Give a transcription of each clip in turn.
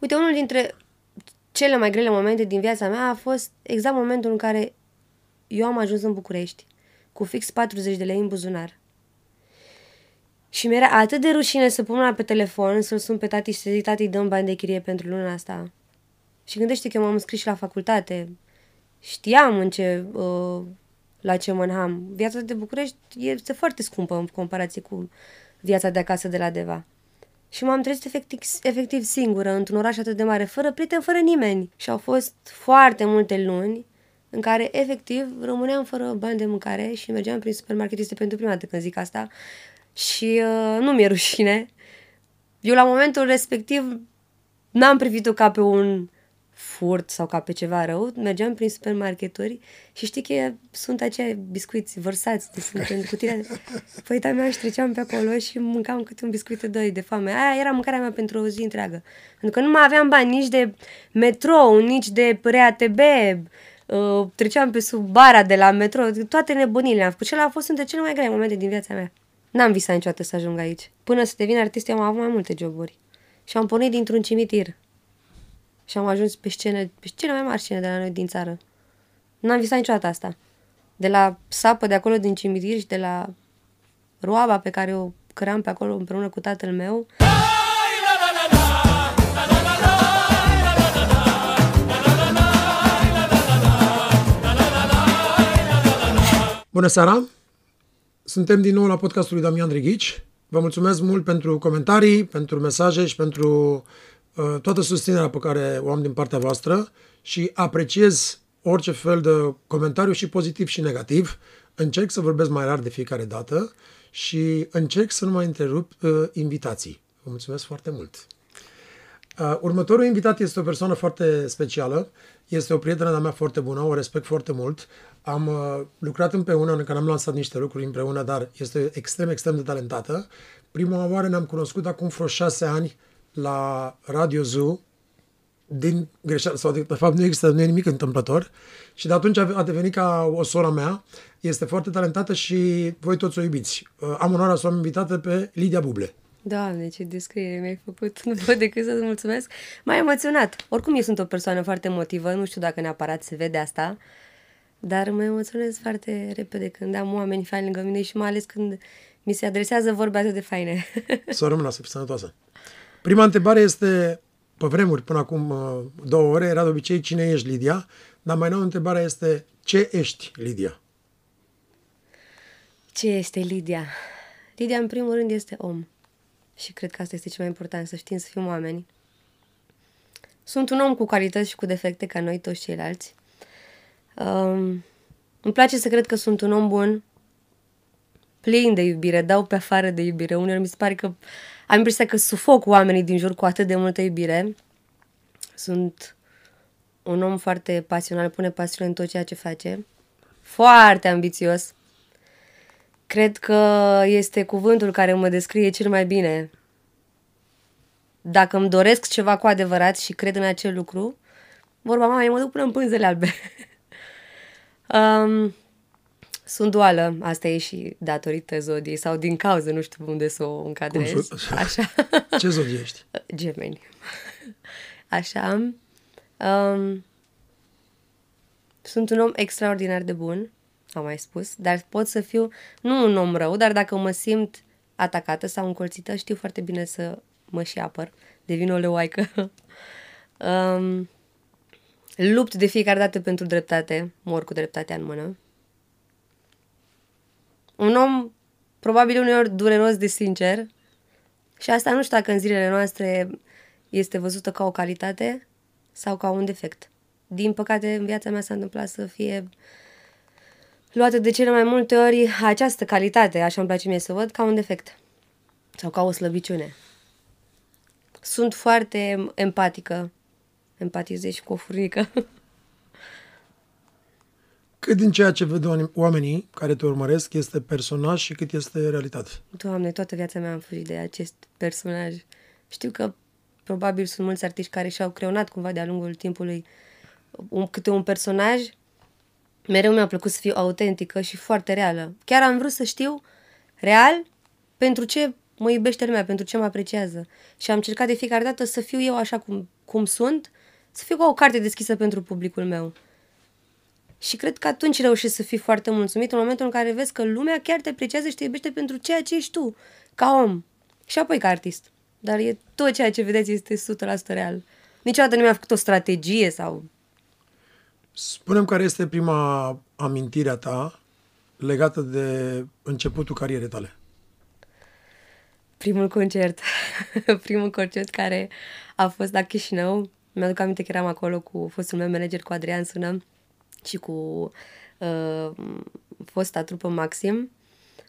Uite, unul dintre cele mai grele momente din viața mea a fost exact momentul în care eu am ajuns în București cu fix 40 de lei în buzunar. Și mi-era atât de rușine să pun mâna pe telefon, să-l sun pe tati și să zic, tati, dăm bani de chirie pentru luna asta. Și gândește că eu m-am înscris și la facultate. Știam în ce, uh, la ce mă înham. Viața de București este foarte scumpă în comparație cu viața de acasă de la Deva. Și m-am trezit efectiv, efectiv singură într-un oraș atât de mare, fără prieteni, fără nimeni. Și au fost foarte multe luni în care efectiv rămâneam fără bani de mâncare și mergeam prin supermarket, este pentru prima dată când zic asta, și uh, nu mi-e rușine. Eu la momentul respectiv n-am privit-o ca pe un furt sau ca pe ceva rău, mergeam prin supermarketuri și știi că sunt aceia biscuiți vărsați, de sunt în cutia Păi mea și treceam pe acolo și mâncam câte un biscuit de doi de foame. Aia era mâncarea mea pentru o zi întreagă. Pentru că nu mai aveam bani nici de metrou, nici de RATB, uh, treceam pe sub bara de la metro, toate nebunile am făcut. Și a fost între cele mai grele momente din viața mea. N-am visat niciodată să ajung aici. Până să devin artist, eu am avut mai multe joburi. Și am pornit dintr-un cimitir. Și am ajuns pe scene, pe cele mai mari scene de la noi din țară. N-am visat niciodată asta. De la sapă de acolo din cimitir și de la roaba pe care o căram pe acolo împreună cu tatăl meu. Bună seara! Suntem din nou la podcastul lui Damian Drighici. Vă mulțumesc mult pentru comentarii, pentru mesaje și pentru uh, toată susținerea pe care o am din partea voastră și apreciez orice fel de comentariu și pozitiv și negativ. Încerc să vorbesc mai rar de fiecare dată și încerc să nu mai întrerup uh, invitații. Vă mulțumesc foarte mult! Uh, următorul invitat este o persoană foarte specială, este o prietenă de-a mea foarte bună, o respect foarte mult. Am uh, lucrat împreună, în care am lansat niște lucruri împreună, dar este extrem, extrem de talentată. Prima oară ne-am cunoscut acum vreo șase ani la Radio Zoo, din greșeală, sau de, de fapt nu există, nu e nimic întâmplător și de atunci a devenit ca o sora mea, este foarte talentată și voi toți o iubiți. Uh, am onoarea să o am invitată pe Lidia Buble. Doamne, ce descriere mi-ai făcut. Nu pot decât să-ți mulțumesc. M-ai emoționat. Oricum, eu sunt o persoană foarte emotivă. Nu știu dacă neapărat se vede asta. Dar mă emoționez foarte repede când am oameni faini lângă mine și mai ales când mi se adresează vorbe atât de faine. Să rămână, să fii sănătoasă. Prima întrebare este, pe vremuri, până acum uh, două ore, era de obicei cine ești, Lidia, dar mai nou întrebarea este ce ești, Lidia? Ce este Lidia? Lidia, în primul rând, este om. Și cred că asta este cel mai important, să știm să fim oameni. Sunt un om cu calități și cu defecte ca noi toți ceilalți. Um, îmi place să cred că sunt un om bun, plin de iubire, dau pe afară de iubire. Uneori mi se pare că am impresia că sufoc oamenii din jur cu atât de multă iubire. Sunt un om foarte pasional, pune pasiune în tot ceea ce face. Foarte ambițios. Cred că este cuvântul care mă descrie cel mai bine. Dacă îmi doresc ceva cu adevărat și cred în acel lucru, vorba mea, mă duc până în pânzele albe. um, sunt duală, asta e și datorită zodiei sau din cauză, nu știu unde să o încadrez. Așa. Ce zodie ești? Gemeni. Așa. Um, sunt un om extraordinar de bun am mai spus, dar pot să fiu nu un om rău, dar dacă mă simt atacată sau încolțită, știu foarte bine să mă și apăr, devin o leoaică. um, lupt de fiecare dată pentru dreptate, mor cu dreptatea în mână. Un om probabil uneori dureros de sincer și asta nu știu dacă în zilele noastre este văzută ca o calitate sau ca un defect. Din păcate, în viața mea s-a întâmplat să fie uh, luată de cele mai multe ori această calitate, așa îmi place mie să văd, ca un defect sau ca o slăbiciune. Sunt foarte empatică, empatizez și cu o furnică. Cât din ceea ce văd oamenii care te urmăresc este personaj și cât este realitate? Doamne, toată viața mea am fugit de acest personaj. Știu că probabil sunt mulți artiști care și-au creonat cumva de-a lungul timpului un, câte un personaj mereu mi-a plăcut să fiu autentică și foarte reală. Chiar am vrut să știu real pentru ce mă iubește lumea, pentru ce mă apreciază. Și am încercat de fiecare dată să fiu eu așa cum cum sunt, să fiu ca o carte deschisă pentru publicul meu. Și cred că atunci reușești să fii foarte mulțumit în momentul în care vezi că lumea chiar te apreciază și te iubește pentru ceea ce ești tu, ca om. Și apoi ca artist. Dar e tot ceea ce vedeți este 100% real. Niciodată nu mi-a făcut o strategie sau... Spunem care este prima amintire a ta legată de începutul carierei tale. Primul concert. Primul concert care a fost la Chișinău. Mi-aduc aminte că eram acolo cu fostul meu manager, cu Adrian Sună și cu uh, fosta trupă Maxim.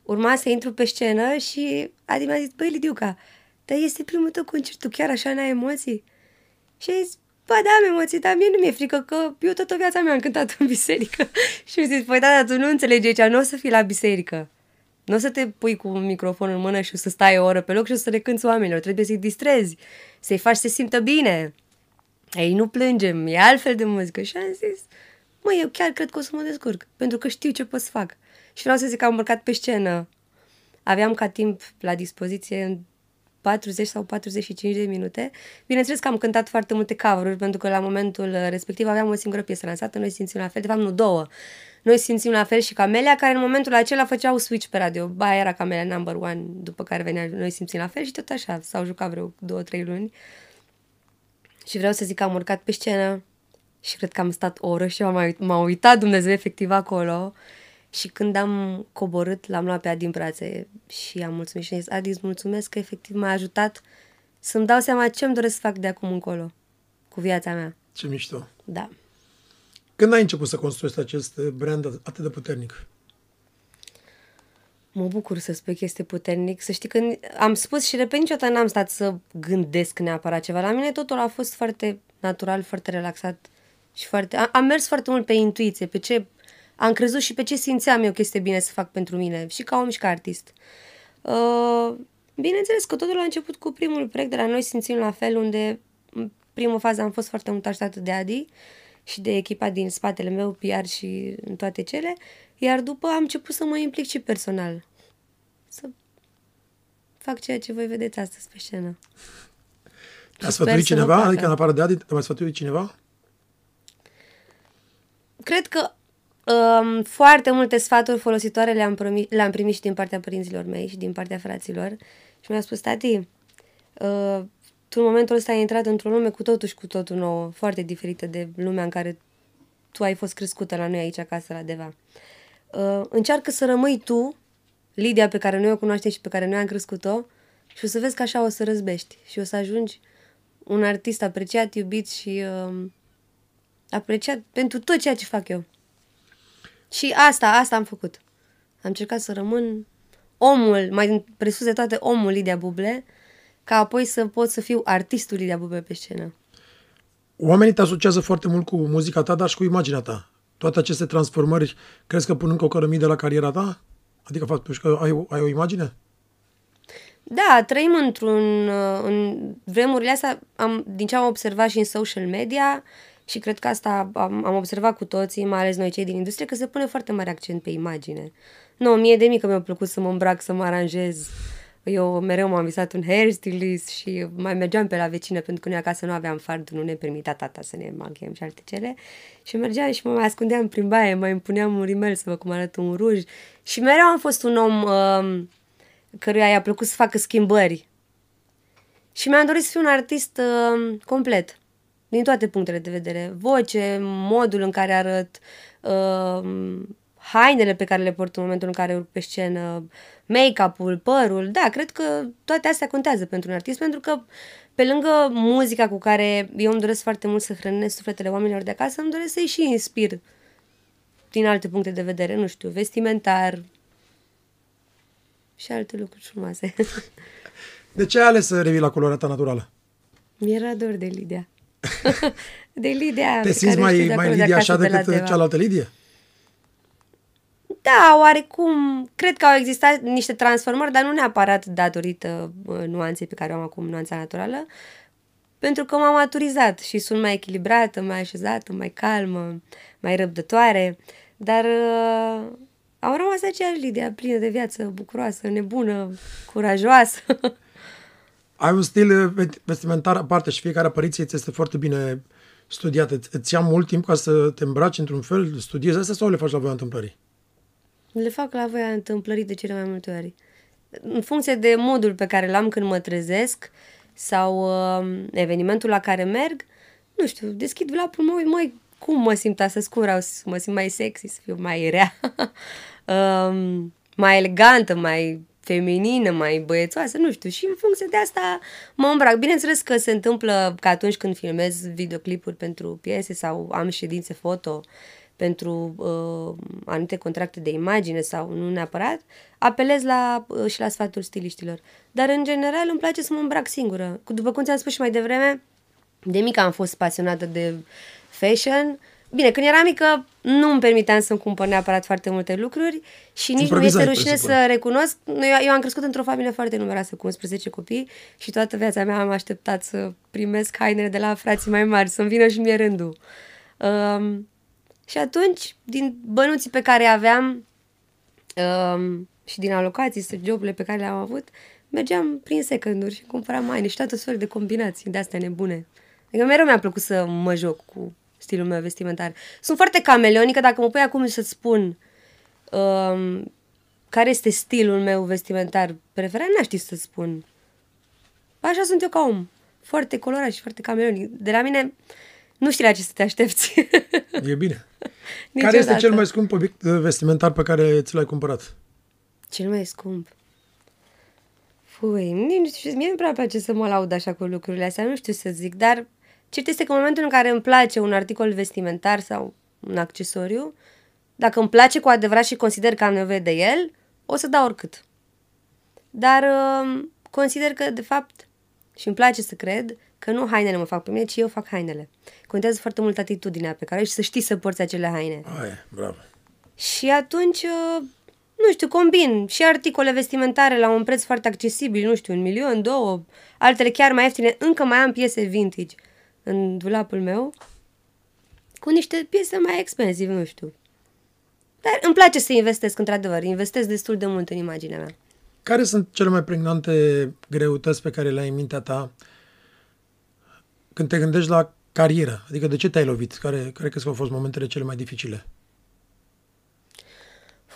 Urma să intru pe scenă și Adi mi-a zis, băi, Lidiuca, dar este primul tău concert, tu chiar așa n-ai emoții? Și a zis, Ba da, am emoții, dar mie nu mi-e frică că eu toată viața mea am cântat în biserică. și mi zis, păi da, dar tu nu înțelegi aici, nu o să fii la biserică. Nu o să te pui cu un microfon în mână și o să stai o oră pe loc și o să le cânți oamenilor. Trebuie să-i distrezi, să-i faci să se simtă bine. Ei, nu plângem, e altfel de muzică. Și am zis, mă, eu chiar cred că o să mă descurc, pentru că știu ce pot să fac. Și vreau să zic că am urcat pe scenă. Aveam ca timp la dispoziție 40 sau 45 de minute. Bineînțeles că am cântat foarte multe cover pentru că la momentul respectiv aveam o singură piesă lansată, noi simțim la fel, de fapt nu două. Noi simțim la fel și Camelia, care în momentul acela făceau switch pe radio. Ba, era Camelia number one, după care venea Noi simțim la fel și tot așa. S-au jucat vreo două, trei luni. Și vreau să zic că am urcat pe scenă și cred că am stat o oră și m-a, m-a uitat Dumnezeu efectiv acolo. Și când am coborât, l-am luat pe Adi în brațe și am mulțumit și am zis, Adi, îți mulțumesc că efectiv m-a ajutat să-mi dau seama ce îmi doresc să fac de acum încolo cu viața mea. Ce mișto. Da. Când ai început să construiești acest brand atât de puternic? Mă bucur să spui că este puternic. Să știi că am spus și repet, niciodată n-am stat să gândesc neapărat ceva. La mine totul a fost foarte natural, foarte relaxat și foarte... Am, am mers foarte mult pe intuiție, pe ce am crezut și pe ce simțeam eu că este bine să fac pentru mine, și ca om și ca artist. Uh, bineînțeles că totul a început cu primul proiect de la Noi Simțim la fel, unde în primă fază am fost foarte mult așteptată de Adi și de echipa din spatele meu, PR și în toate cele, iar după am început să mă implic și personal. Să fac ceea ce voi vedeți astăzi pe scenă. Te-a sfătuit cineva? Adică în afară de Adi, te-a mai sfătuit cineva? Cred că Um, foarte multe sfaturi folositoare le-am, promi- le-am primit și din partea părinților mei și din partea fraților și mi-a spus, tati, uh, tu în momentul ăsta ai intrat într-o lume cu totul și cu totul nouă, foarte diferită de lumea în care tu ai fost crescută la noi aici acasă la Deva. Uh, încearcă să rămâi tu, Lidia pe care noi o cunoaștem și pe care noi am crescut-o și o să vezi că așa o să răzbești și o să ajungi un artist apreciat, iubit și uh, apreciat pentru tot ceea ce fac eu. Și asta, asta am făcut. Am încercat să rămân omul, mai presus de toate omul Lidia Buble, ca apoi să pot să fiu artistul Lidia Buble pe scenă. Oamenii te asociază foarte mult cu muzica ta, dar și cu imaginea ta. Toate aceste transformări, crezi că pun încă o cărămidă la cariera ta? Adică faptul că ai, ai o imagine? Da, trăim într-un... În vremurile astea, am, din ce am observat și în social media, și cred că asta am, am observat cu toții, mai ales noi cei din industrie, că se pune foarte mare accent pe imagine. Nu, mie de mică mi-a plăcut să mă îmbrac, să mă aranjez. Eu mereu m-am visat un hairstylist și mai mergeam pe la vecină pentru că noi acasă nu aveam fard, nu ne permita tata să ne machiem și alte cele. Și mergeam și mă mai ascundeam prin baie, mai îmi puneam un rimel să văd cum arată un ruj. Și mereu am fost un om uh, căruia i-a plăcut să facă schimbări. Și mi-am dorit să fiu un artist uh, complet din toate punctele de vedere. Voce, modul în care arăt, uh, hainele pe care le port în momentul în care urc pe scenă, make-up-ul, părul. Da, cred că toate astea contează pentru un artist, pentru că pe lângă muzica cu care eu îmi doresc foarte mult să hrănesc sufletele oamenilor de acasă, îmi doresc să-i și inspir din alte puncte de vedere, nu știu, vestimentar și alte lucruri frumoase. De ce ai ales să revii la culoarea ta naturală? Mi-era dor de Lidia. de Lidia. Te simți mai, mai Lidia așa decât de cealaltă Lidie? Da, oarecum. Cred că au existat niște transformări, dar nu neapărat datorită uh, nuanței pe care o am acum, nuanța naturală, pentru că m-am maturizat și sunt mai echilibrată, mai așezată, mai calmă, mai răbdătoare, dar uh, am rămas aceeași Lidia, plină de viață, bucuroasă, nebună, curajoasă. ai un stil uh, vestimentar aparte și fiecare apariție ți este foarte bine studiată. Îți ia mult timp ca să te îmbraci într-un fel, studiezi asta sau le faci la voia întâmplării? Le fac la voia întâmplării de cele mai multe ori. În funcție de modul pe care l-am când mă trezesc sau uh, evenimentul la care merg, nu știu, deschid lapul, mă uit, măi, cum mă simt astăzi, cum vreau să mă simt mai sexy, să fiu mai rea, um, mai elegantă, mai feminină, mai băiețoasă, nu știu. Și în funcție de asta mă îmbrac. Bineînțeles că se întâmplă că atunci când filmez videoclipuri pentru piese sau am ședințe foto pentru uh, anumite contracte de imagine sau nu neapărat, apelez la, uh, și la sfatul stiliștilor. Dar în general îmi place să mă îmbrac singură. După cum ți-am spus și mai devreme, de mică am fost pasionată de fashion. Bine, când eram mică nu îmi permiteam să-mi cumpăr neapărat foarte multe lucruri și nici nu este rușine să recunosc. Eu, eu am crescut într-o familie foarte numeroasă cu 11 copii și toată viața mea am așteptat să primesc hainele de la frații mai mari, să-mi vină și mie rândul. Um, și atunci, din bănuții pe care aveam um, și din alocații, joburile pe care le-am avut, mergeam prin seconduri și cumpăram haine și toate soiuri de combinații de astea nebune. Adică mereu mi-a plăcut să mă joc cu stilul meu vestimentar. Sunt foarte cameleonică, dacă mă pui acum să-ți spun um, care este stilul meu vestimentar preferat, n-aș ști să-ți spun. Așa sunt eu ca om. Foarte colorat și foarte cameleonic. De la mine nu știi la ce să te aștepți. E bine. care este cel mai scump obiect vestimentar pe care ți l-ai cumpărat? Cel mai scump? Fui, nu știu, mie nu prea place să mă laud așa cu lucrurile astea, nu știu să zic, dar Cert este că în momentul în care îmi place un articol vestimentar sau un accesoriu, dacă îmi place cu adevărat și consider că am nevoie de el, o să dau oricât. Dar uh, consider că, de fapt, și îmi place să cred că nu hainele mă fac pe mine, ci eu fac hainele. Contează foarte mult atitudinea pe care și să știi să porți acele haine. Aia, bravo. Și atunci, uh, nu știu, combin și articole vestimentare la un preț foarte accesibil, nu știu, un milion, două, altele chiar mai ieftine, încă mai am piese vintage în dulapul meu cu niște piese mai expensive, nu știu. Dar îmi place să investesc, într-adevăr. Investesc destul de mult în imaginea mea. Care sunt cele mai pregnante greutăți pe care le ai în mintea ta când te gândești la carieră? Adică de ce te-ai lovit? Care, care crezi că au fost momentele cele mai dificile?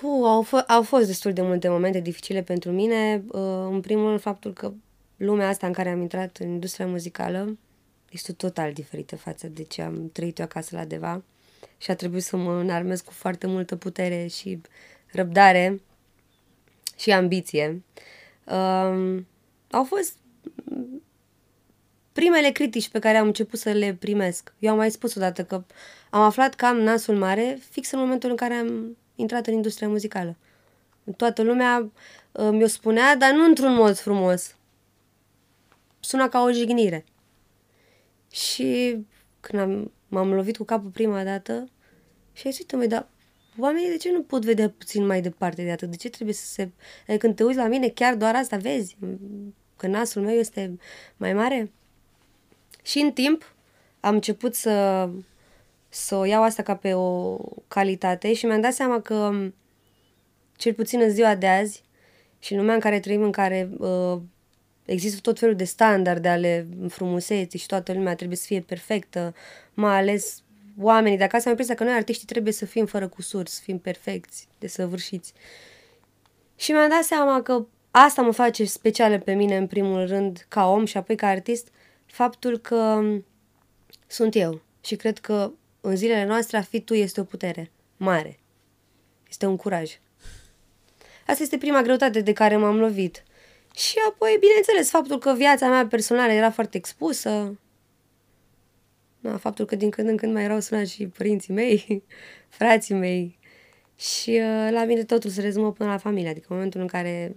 Uh, au, f- au fost destul de multe momente dificile pentru mine. Uh, în primul rând, faptul că lumea asta în care am intrat în industria muzicală este total diferită față de ce am trăit eu acasă la Deva și a trebuit să mă înarmez cu foarte multă putere și răbdare și ambiție. Um, au fost primele critici pe care am început să le primesc. Eu am mai spus odată că am aflat că am nasul mare fix în momentul în care am intrat în industria muzicală. Toată lumea uh, mi-o spunea, dar nu într-un mod frumos. Suna ca o jignire. Și când am, m-am lovit cu capul prima dată și ai zis, dar oamenii de ce nu pot vedea puțin mai departe de atât? De ce trebuie să se... Adică când te uiți la mine, chiar doar asta vezi? Că nasul meu este mai mare? Și în timp am început să, să o iau asta ca pe o calitate și mi-am dat seama că cel puțin în ziua de azi și în lumea în care trăim, în care uh, Există tot felul de standarde ale frumuseții și toată lumea trebuie să fie perfectă, mai ales oamenii de acasă am impresia că noi artiștii trebuie să fim fără cusuri, să fim perfecți, desăvârșiți. Și mi-am dat seama că asta mă face specială pe mine în primul rând ca om și apoi ca artist, faptul că sunt eu și cred că în zilele noastre a fi tu este o putere mare. Este un curaj. Asta este prima greutate de care m-am lovit. Și apoi, bineînțeles, faptul că viața mea personală era foarte expusă, da, faptul că din când în când mai erau sunați și părinții mei, frații mei. Și uh, la mine totul se rezumă până la familie. Adică în momentul în care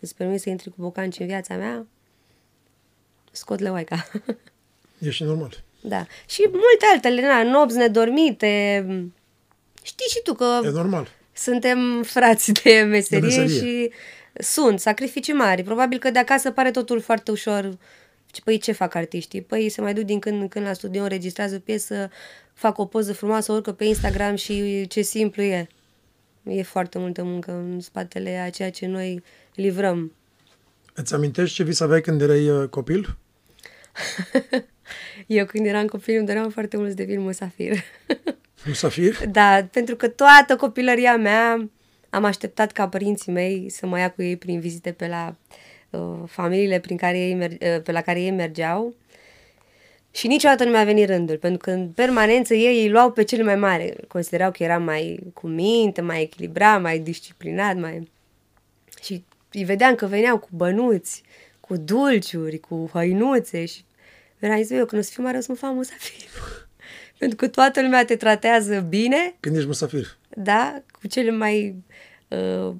îți permis să intri cu bocanci în viața mea, scot leoaica. Ești normal. Da. Și multe altele, na, nopți nedormite. Știi și tu că... E normal. Suntem frați de meserie, de meserie. și sunt sacrificii mari. Probabil că de acasă pare totul foarte ușor. Păi ce fac artiștii? Păi se mai duc din când în când la studio, înregistrează o piesă, fac o poză frumoasă, urcă pe Instagram și ce simplu e. E foarte multă muncă în spatele a ceea ce noi livrăm. Îți amintești ce vis aveai când erai uh, copil? Eu când eram copil îmi doream foarte mult să devin musafir. Musafir? da, pentru că toată copilăria mea am așteptat ca părinții mei să mă ia cu ei prin vizite pe la uh, familiile prin care ei mer- uh, pe la care ei mergeau. Și niciodată nu mi-a venit rândul, pentru că în permanență ei îi luau pe cele mai mari. Considerau că eram mai cu minte, mai echilibrat, mai disciplinat, mai... Și îi vedeam că veneau cu bănuți, cu dulciuri, cu hăinuțe și mi-am zis, eu când o să fiu mare o să mă fac musafir. pentru că toată lumea te tratează bine. Când ești musafir. Da, cu cele mai uh,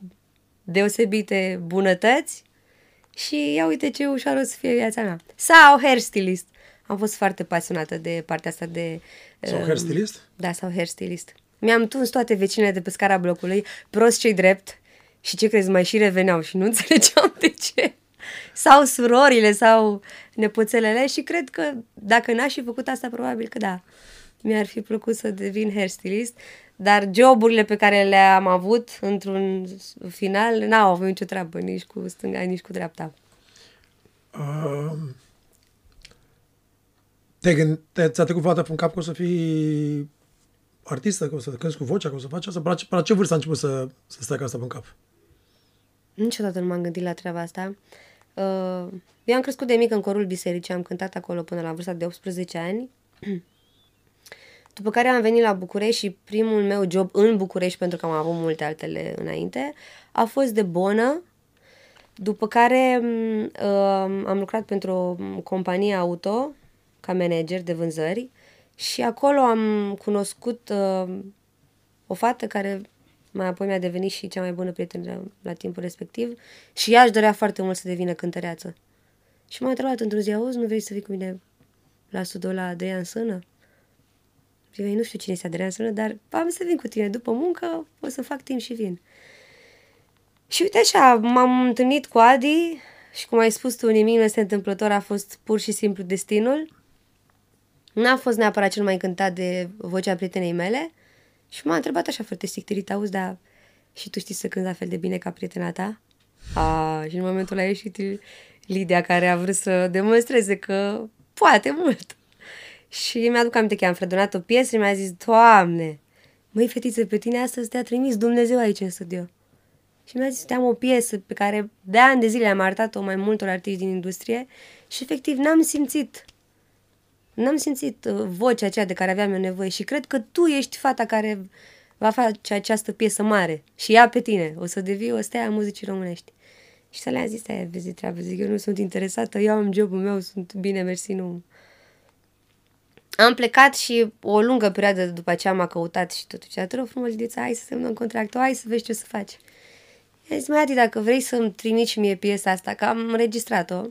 deosebite bunătăți și ia uite ce ușor o să fie viața mea. Sau hairstylist. Am fost foarte pasionată de partea asta de... Sau uh, hairstylist? Da, sau hairstylist. Mi-am tuns toate vecinele de pe scara blocului, prost cei drept, și ce crezi, mai și reveneau și nu înțelegeam de ce. Sau surorile, sau nepoțelele și cred că dacă n-aș fi făcut asta, probabil că da. Mi-ar fi plăcut să devin hairstylist, dar joburile pe care le-am avut într-un final n-au avut nicio treabă nici cu stânga, nici cu dreapta. Uh, te gând, te, ți-a trecut vreodată în cap că o să fii artistă, că o să cânti cu vocea, că o să faci asta? Până la ce, până la ce vârstă a început să, să stai asta pe cap? Niciodată nu m-am gândit la treaba asta. Uh, eu am crescut de mic în corul bisericii, am cântat acolo până la vârsta de 18 ani. După care am venit la București și primul meu job în București, pentru că am avut multe altele înainte, a fost de bonă. După care uh, am lucrat pentru o companie auto ca manager de vânzări și acolo am cunoscut uh, o fată care mai apoi mi-a devenit și cea mai bună prietenă la timpul respectiv și ea își dorea foarte mult să devină cântăreață. Și m-a întrebat într-o zi, auzi, nu vrei să vii cu mine la sudul la Adrian Sână? Și nu știu cine este Adrian Sână, dar am să vin cu tine după muncă, o să fac timp și vin. Și uite așa, m-am întâlnit cu Adi și cum ai spus tu, nimic nu este întâmplător, a fost pur și simplu destinul. N-a fost neapărat cel mai încântat de vocea prietenei mele și m-a întrebat așa foarte stictirit, auzi, dar și tu știi să cânti la fel de bine ca prietena ta? A, și în momentul ăla a ieșit Lidia care a vrut să demonstreze că poate mult. Și mi-aduc aminte că am fredonat o piesă și mi-a zis, Doamne, măi fetiță, pe tine astăzi te-a trimis Dumnezeu aici în studio. Și mi-a zis, am o piesă pe care de ani de zile am arătat-o mai multor artiști din industrie și efectiv n-am simțit N-am simțit uh, vocea aceea de care aveam eu nevoie și cred că tu ești fata care va face această piesă mare și ea pe tine. O să devii o stea a muzicii românești. Și să le-am zis, aia, vezi treabă, zic, eu nu sunt interesată, eu am jobul meu, sunt bine, mersi, nu. Am plecat și o lungă perioadă după aceea m-a căutat și totuși a rog frumos, Lidița, hai să semnăm contractul, hai să vezi ce o să faci. I-a zis, mai dacă vrei să-mi trimiți și mie piesa asta, că am înregistrat-o,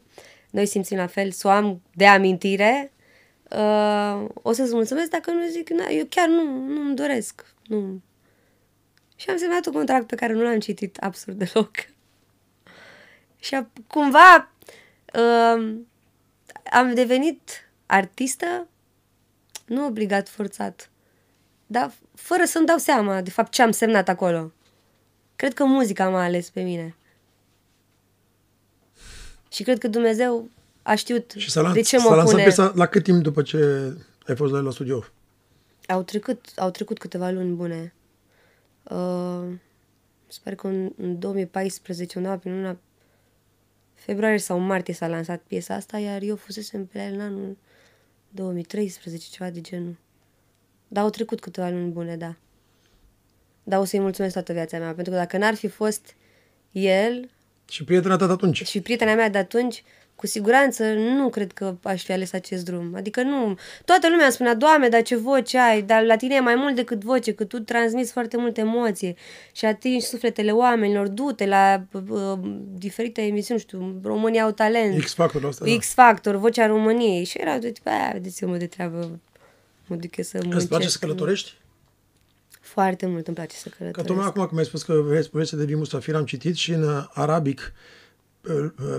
noi simțim la fel, să o am de amintire, uh, o să-ți mulțumesc dacă nu zic, na, eu chiar nu, nu îmi doresc. Nu. Și am semnat un contract pe care nu l-am citit absolut deloc. și a, cumva uh, am devenit artistă, nu obligat, forțat, dar fără să-mi dau seama de fapt ce am semnat acolo. Cred că muzica m-a ales pe mine. Și cred că Dumnezeu a știut și s-a de ce mă s-a lansat pune... piesa la cât timp după ce ai fost la la studio? Au trecut, au trecut câteva luni bune. Uh, sper că în, în 2014, undeva prin luna februarie sau martie s-a lansat piesa asta, iar eu fusesem pe în anul 2013, ceva de genul. Dar au trecut câteva luni bune, da. Dar o să-i mulțumesc toată viața mea, pentru că dacă n-ar fi fost el... Și prietena ta de atunci. Și prietena mea de atunci, cu siguranță nu cred că aș fi ales acest drum. Adică nu. Toată lumea spunea, Doamne, dar ce voce ai, dar la tine e mai mult decât voce, că tu transmiți foarte multe emoție și atingi sufletele oamenilor, du-te la uh, diferite emisiuni, știu, România au talent. X-Factor ăsta, da. X-Factor, Vocea României. Și erau de tip, aia, vedeți-mă de treabă, mă duc eu să muncesc. Îți place să călătorești? Foarte mult îmi place să călătoresc. Ca tocmai acum când mi-ai spus că vrei, vrei să devii mustafir, am citit și în uh, arabic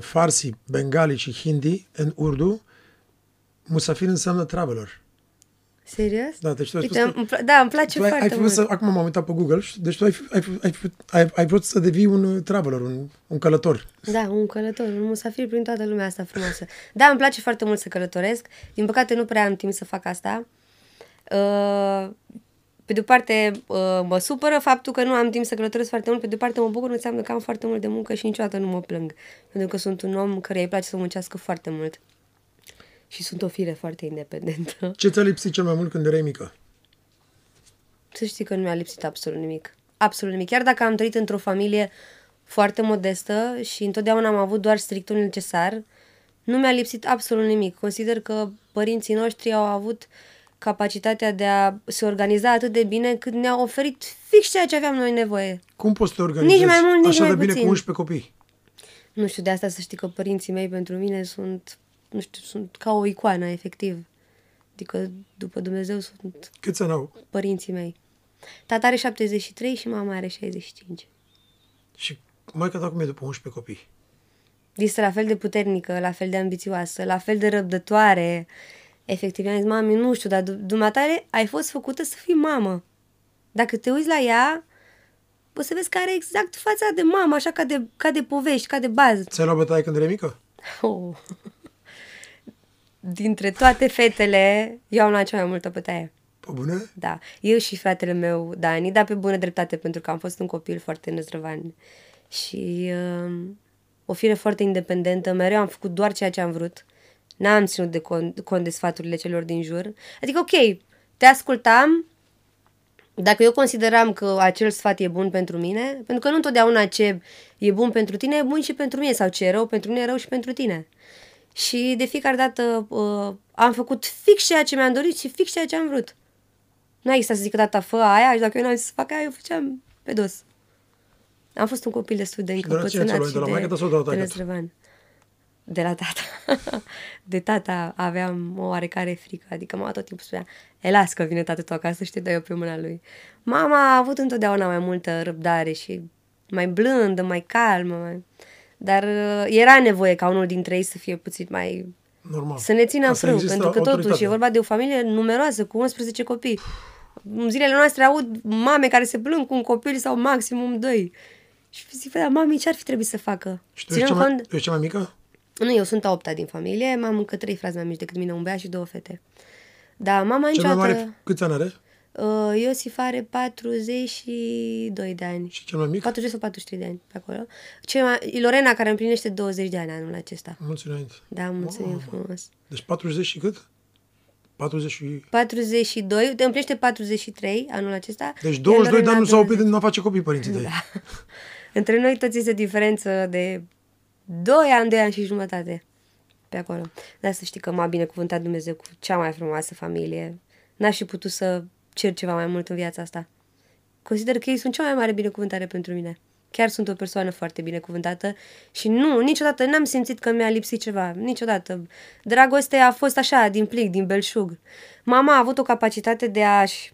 farsi, bengali și hindi în urdu, musafir înseamnă traveler. Serios? Da, deci tu ai Uite, spus că- îmi, pla- da, îmi place Tu ai, foarte ai mult. vrut să, acum m-am uitat pe Google, și- deci tu ai, ai, ai, ai, ai vrut să devii un uh, traveler, un, un călător. Da, un călător, un musafir prin toată lumea asta frumoasă. Da, îmi place foarte mult să călătoresc. Din păcate nu prea am timp să fac asta. Uh, Pe de o parte uh, mă supără faptul că nu am timp să călătoresc foarte mult, pe de o parte mă bucur, înseamnă că am foarte mult de muncă și niciodată nu mă plâng. Pentru că sunt un om care îi place să muncească foarte mult. Și sunt o fire foarte independentă. Ce ți-a lipsit cel mai mult când erai mică? Să știi că nu mi-a lipsit absolut nimic. Absolut nimic. Chiar dacă am trăit într-o familie foarte modestă și întotdeauna am avut doar strictul necesar, nu mi-a lipsit absolut nimic. Consider că părinții noștri au avut capacitatea de a se organiza atât de bine cât ne-au oferit fix ceea ce aveam noi nevoie. Cum poți să te organizezi Nici mai mult, nici așa mai de bine puțin. cu 11 copii? Nu știu, de asta să știi că părinții mei pentru mine sunt, nu știu, sunt ca o icoană, efectiv. Adică după Dumnezeu sunt Câți ani au? părinții mei. Tata are 73 și mama are 65. Și maica ta cum e după 11 copii? Este la fel de puternică, la fel de ambițioasă, la fel de răbdătoare. Efectiv, i-am zis, mami, nu știu, dar du- dumneatare ai fost făcută să fii mamă. Dacă te uiți la ea, o să vezi că are exact fața de mamă, așa ca de, ca de povești, ca de bază. Ți-ai luat bătaie când erai mică? Oh. Dintre toate fetele, eu am luat cea mai multă bătaie. Pe bune? Da, eu și fratele meu, Dani, dar pe bună dreptate, pentru că am fost un copil foarte năzdrăvan și uh, o fire foarte independentă, mereu am făcut doar ceea ce am vrut. N-am ținut de cont, cont de sfaturile celor din jur. Adică, ok, te ascultam dacă eu consideram că acel sfat e bun pentru mine, pentru că nu întotdeauna ce e bun pentru tine e bun și pentru mine, sau ce e rău pentru mine e rău și pentru tine. Și de fiecare dată uh, am făcut fix ceea ce mi-am dorit și fix ceea ce am vrut. Nu a existat să zic data fă aia și dacă eu n-am zis să fac aia, eu făceam pe dos. Am fost un copil destul de de la cine ți-a încăpățânat luat? și De la de, maică ta sau de la de taică? năzdrăvan. De la tata. de tata aveam o oarecare frică, adică mama tot timpul spunea, e las că vine tată tu acasă și te dai eu pe mâna lui. Mama a avut întotdeauna mai multă răbdare și mai blândă, mai calmă, mai... dar uh, era nevoie ca unul dintre ei să fie puțin mai Normal. să ne țină în Ca să frâu, existe pentru că totuși autoritate. e vorba de o familie numeroasă, cu 11 copii. În zilele noastre aud mame care se plâng cu un copil sau maximum doi. Și zic, "Bă, dar mami, ce ar fi trebuit să facă? Și tu ești, cea mai, tu ești cea mai mică? Nu, eu sunt a opta din familie, am încă trei frați mai mici decât mine, un băiat și două fete. Da, mama Cel mai niciodată... mare, câți ani are? Uh, Iosif are 42 de ani. Și cel mai mic? 40 sau 43 de ani pe acolo. Cel mai, Lorena, care împlinește 20 de ani anul acesta. Mulți înainte. Da, mulțumim frumos. Deci 40 și cât? 40 și... 42, te împlinește 43 anul acesta. Deci iar 22 de Lorena ani nu s-au oprit 20. din a face copii părinții tăi. Da. Între noi toți este o diferență de 2 ani, 2 ani și jumătate pe acolo. Dar să știi că m-a binecuvântat Dumnezeu cu cea mai frumoasă familie. N-aș fi putut să cer ceva mai mult în viața asta. Consider că ei sunt cea mai mare binecuvântare pentru mine. Chiar sunt o persoană foarte binecuvântată și nu, niciodată n-am simțit că mi-a lipsit ceva, niciodată. Dragostea a fost așa, din plic, din belșug. Mama a avut o capacitate de a-și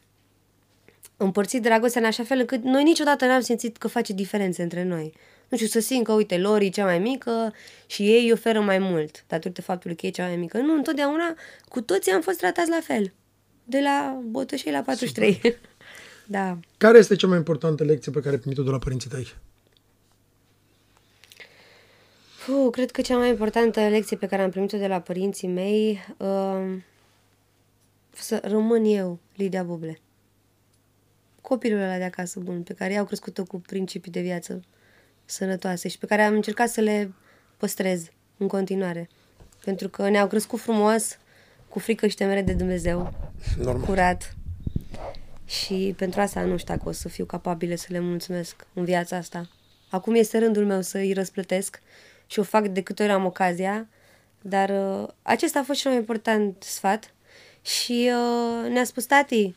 împărți dragostea în așa fel încât noi niciodată n-am simțit că face diferențe între noi. Nu știu, să simt că, uite, Lori e cea mai mică și ei îi oferă mai mult, datorită faptului că e cea mai mică. Nu, întotdeauna cu toții am fost tratați la fel. De la Botoșei la 43. da. Care este cea mai importantă lecție pe care ai primit-o de la părinții tăi? Puh, cred că cea mai importantă lecție pe care am primit-o de la părinții mei uh, să rămân eu, Lidia Buble. Copilul ăla de acasă bun, pe care i-au crescut-o cu principii de viață sănătoase și pe care am încercat să le păstrez în continuare. Pentru că ne-au crescut frumos, cu frică și temere de Dumnezeu, Normal. curat. Și pentru asta nu știu dacă o să fiu capabilă să le mulțumesc în viața asta. Acum este rândul meu să îi răsplătesc și o fac de câte ori am ocazia, dar uh, acesta a fost cel mai important sfat și uh, ne-a spus tati,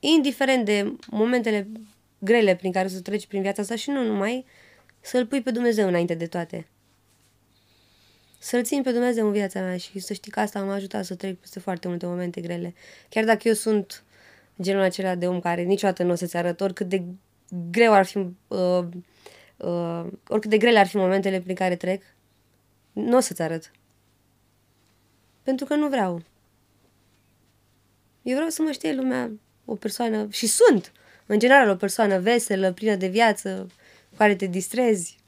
indiferent de momentele grele prin care o să treci prin viața asta și nu numai, să-L pui pe Dumnezeu înainte de toate. Să-L țin pe Dumnezeu în viața mea și să știi că asta m-a ajutat să trec peste foarte multe momente grele. Chiar dacă eu sunt genul acela de om care niciodată nu o să-ți arăt oricât de greu ar fi, uh, uh, oricât de grele ar fi momentele prin care trec, nu o să-ți arăt. Pentru că nu vreau. Eu vreau să mă știe lumea o persoană, și sunt, în general, o persoană veselă, plină de viață, cu care te distrezi.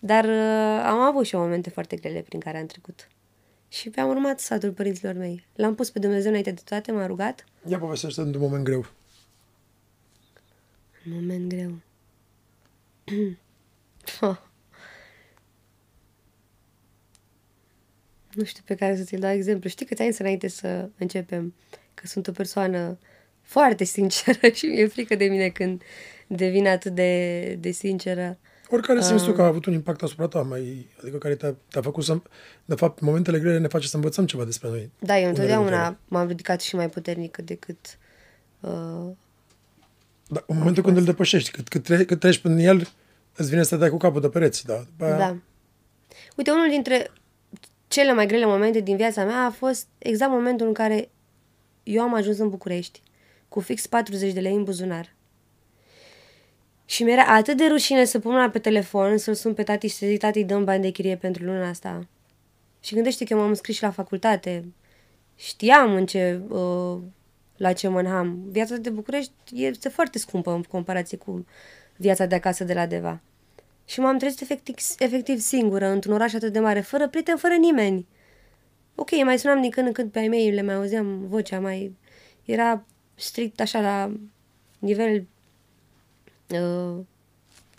Dar uh, am avut și momente foarte grele prin care am trecut. Și am urmat sfatul părinților mei. L-am pus pe Dumnezeu înainte de toate, m-am rugat. Ia povestește într-un moment greu. Un moment greu. oh. Nu știu pe care să ți-l dau exemplu. Știi că ți-ai zis înainte să începem că sunt o persoană foarte sinceră și mi-e frică de mine când devin atât de, de sinceră. Oricare uh, simți tu că a avut un impact asupra ta, mai, adică care te-a, te-a făcut să... De fapt, momentele grele ne face să învățăm ceva despre noi. Da, eu întotdeauna m-am ridicat și mai puternică decât... Uh, da, în momentul când îl depășești, cât, cât, tre- cât treci prin el, îți vine să te dai cu capul de pereți, da. După aia... Da. Uite, unul dintre cele mai grele momente din viața mea a fost exact momentul în care eu am ajuns în București cu fix 40 de lei în buzunar. Și mi-era atât de rușine să pun mâna pe telefon, să-l sun pe tati și să zic, tati, dăm bani de chirie pentru luna asta. Și gândește că eu m-am înscris și la facultate. Știam în ce, uh, la ce mă înham. Viața de București este foarte scumpă în comparație cu viața de acasă de la Deva. Și m-am trezit efectiv, efectiv singură, într-un oraș atât de mare, fără prieteni, fără nimeni. Ok, mai sunam din când în când pe ai mei, le mai auzeam vocea, mai... Era strict așa la nivel uh,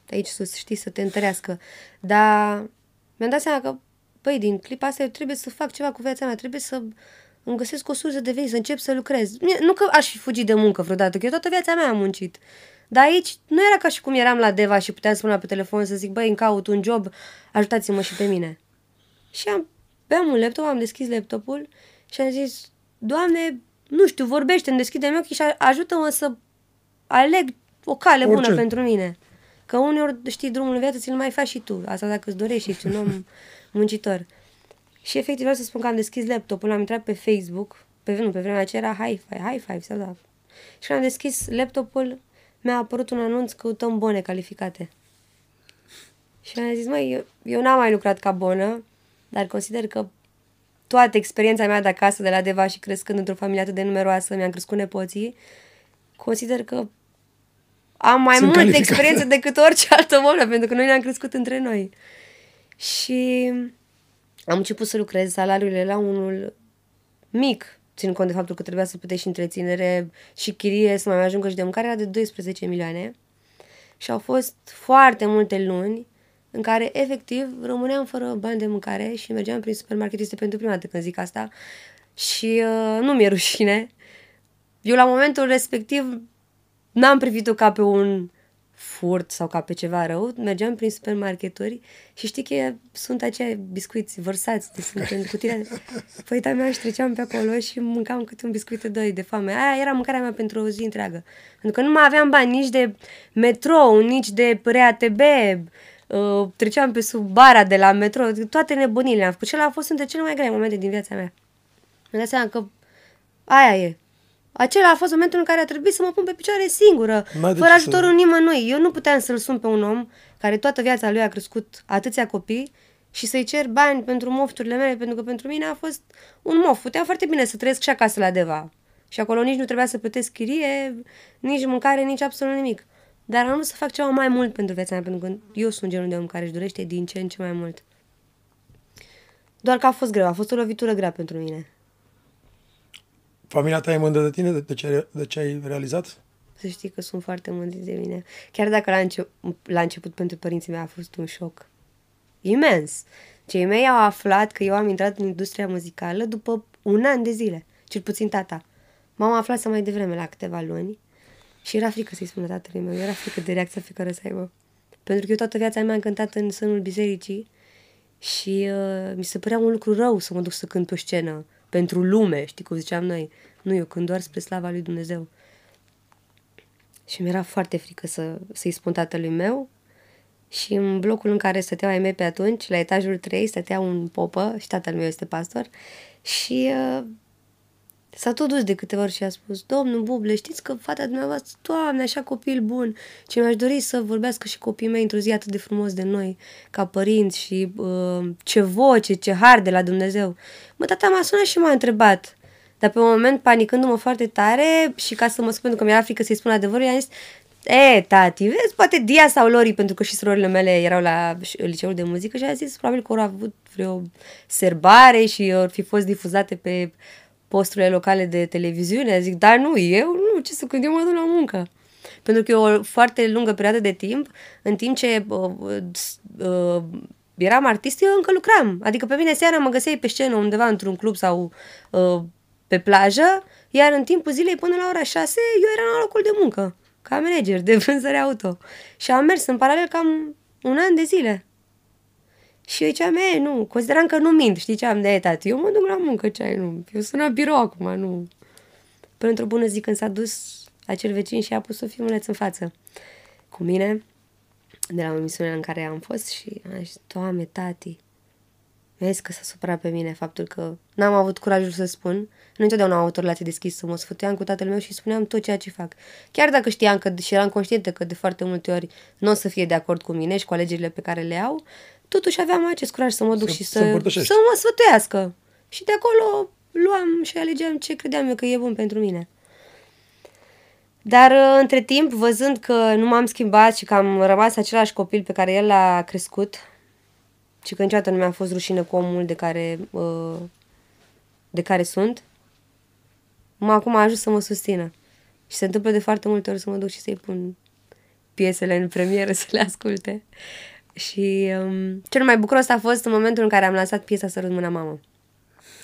aici sus, știi, să te întărească. Dar mi-am dat seama că, păi, din clipa asta eu trebuie să fac ceva cu viața mea, trebuie să îmi găsesc o sursă de venit, să încep să lucrez. Nu că aș fi fugit de muncă vreodată, că eu toată viața mea am muncit. Dar aici nu era ca și cum eram la Deva și puteam să pe telefon să zic, băi, îmi caut un job, ajutați-mă și pe mine. Și am, beam un laptop, am deschis laptopul și am zis, Doamne, nu știu, vorbește, îmi deschide ochii și ajută-mă să aleg o cale Orice. bună pentru mine. Că uneori, știi, drumul în viață ți-l mai faci și tu. Asta dacă îți dorești, ești un om muncitor. Și efectiv vreau să spun că am deschis laptopul, am intrat pe Facebook, pe, nu, pe vremea aceea era High Five, High Five sau da. Și când am deschis laptopul, mi-a apărut un anunț, căutăm bone calificate. Și am zis, măi, eu, eu n-am mai lucrat ca bonă, dar consider că toată experiența mea de acasă, de la Deva și crescând într-o familie atât de numeroasă, mi-am crescut nepoții, consider că am mai Sunt multă experiență decât orice altă bonă, pentru că noi ne-am crescut între noi. Și am început să lucrez, salariul la unul mic, țin cont de faptul că trebuia să plătești întreținere și chirie, să mai ajungă și de mâncare, era de 12 milioane. Și au fost foarte multe luni în care efectiv rămâneam fără bani de mâncare și mergeam prin supermarket, este pentru prima dată când zic asta, și uh, nu mi-e rușine. Eu la momentul respectiv n-am privit-o ca pe un furt sau ca pe ceva rău, mergeam prin supermarketuri și știi că sunt aceia biscuiți vărsați, de sunt în cutiile. Păi da mea și treceam pe acolo și mâncam câte un biscuit de doi de foame. Aia era mâncarea mea pentru o zi întreagă. Pentru că nu mai aveam bani nici de metrou, nici de RATB, uh, treceam pe sub bara de la metrou, toate nebunile am făcut. Și a fost între cele mai grele momente din viața mea. Mi-am dat seama că aia e. Acela a fost momentul în care a trebuit să mă pun pe picioare singură, fără ajutorul să... nimănui. Eu nu puteam să-l sun pe un om care toată viața lui a crescut atâția copii și să-i cer bani pentru mofturile mele, pentru că pentru mine a fost un mof. Puteam foarte bine să trăiesc și acasă la Deva. Și acolo nici nu trebuia să plătesc chirie, nici mâncare, nici absolut nimic. Dar am vrut să fac ceva mai mult pentru viața mea, pentru că eu sunt genul de om care își dorește din ce în ce mai mult. Doar că a fost greu, a fost o lovitură grea pentru mine. Familia ta e mândră de tine, de ce, de ce ai realizat? Să știi că sunt foarte mândri de mine. Chiar dacă la, înce- la început pentru părinții mei a fost un șoc. Imens. Cei mei au aflat că eu am intrat în industria muzicală după un an de zile. Cel puțin tata. Mama a aflat să mai devreme, la câteva luni. Și era frică să-i spună tatălui meu. Era frică de reacția pe care să aibă. Pentru că eu toată viața mea am cântat în sânul bisericii și uh, mi se părea un lucru rău să mă duc să cânt pe scenă pentru lume, știi cum ziceam noi. Nu, eu când doar spre slava lui Dumnezeu. Și mi-era foarte frică să, să-i spun tatălui meu. Și în blocul în care stăteau ai mei pe atunci, la etajul 3, stătea un popă și tatăl meu este pastor. Și uh, S-a tot dus de câteva ori și a spus, domnul Buble, știți că fata dumneavoastră, doamne, așa copil bun. Și mi-aș dori să vorbească și copiii mei într-o zi atât de frumos de noi, ca părinți și uh, ce voce, ce har de la Dumnezeu. Mă, tata m-a sunat și m-a întrebat Dar pe un moment, panicându-mă foarte tare și ca să mă spun, pentru că mi-era frică să-i spun adevărul, i-am zis, E, tati, vezi, poate Dia sau Lori, pentru că și surorile mele erau la liceul de muzică și a zis probabil că au avut vreo serbare și au fi fost difuzate pe posturile locale de televiziune. Zic, dar nu, eu nu, ce să când eu mă duc la muncă. Pentru că e o foarte lungă perioadă de timp, în timp ce uh, uh, eram artist, eu încă lucram. Adică pe mine seara mă găseai pe scenă undeva într-un club sau uh, pe plajă, iar în timpul zilei până la ora 6 eu eram la locul de muncă, ca manager de vânzări auto. Și am mers în paralel cam un an de zile. Și eu ziceam, e, nu, consideram că nu mint, știi ce am de etat. Eu mă duc la muncă, ce ai, nu, eu sunt la birou acum, nu. Până într-o bună zi când s-a dus acel vecin și a pus o filmuleț în față cu mine de la o misiune în care am fost și am zis, Doamne, tati, vezi că s-a supărat pe mine faptul că n-am avut curajul să spun. Nu întotdeauna am avut o relație deschisă, mă sfătuiam cu tatăl meu și spuneam tot ceea ce fac. Chiar dacă știam că, și eram conștientă că de foarte multe ori nu o să fie de acord cu mine și cu alegerile pe care le au, totuși aveam acest curaj să mă duc să, și să, să, să mă sfătuiască. Și de acolo luam și alegeam ce credeam eu că e bun pentru mine. Dar uh, între timp, văzând că nu m-am schimbat și că am rămas același copil pe care el l-a crescut și că niciodată nu mi-a fost rușine cu omul de care, uh, de care sunt, mă acum a ajuns să mă susțină. Și se întâmplă de foarte multe ori să mă duc și să-i pun piesele în premieră să le asculte. Și um, cel mai bucuros a fost în momentul în care am lansat piesa Sărut mâna mamă.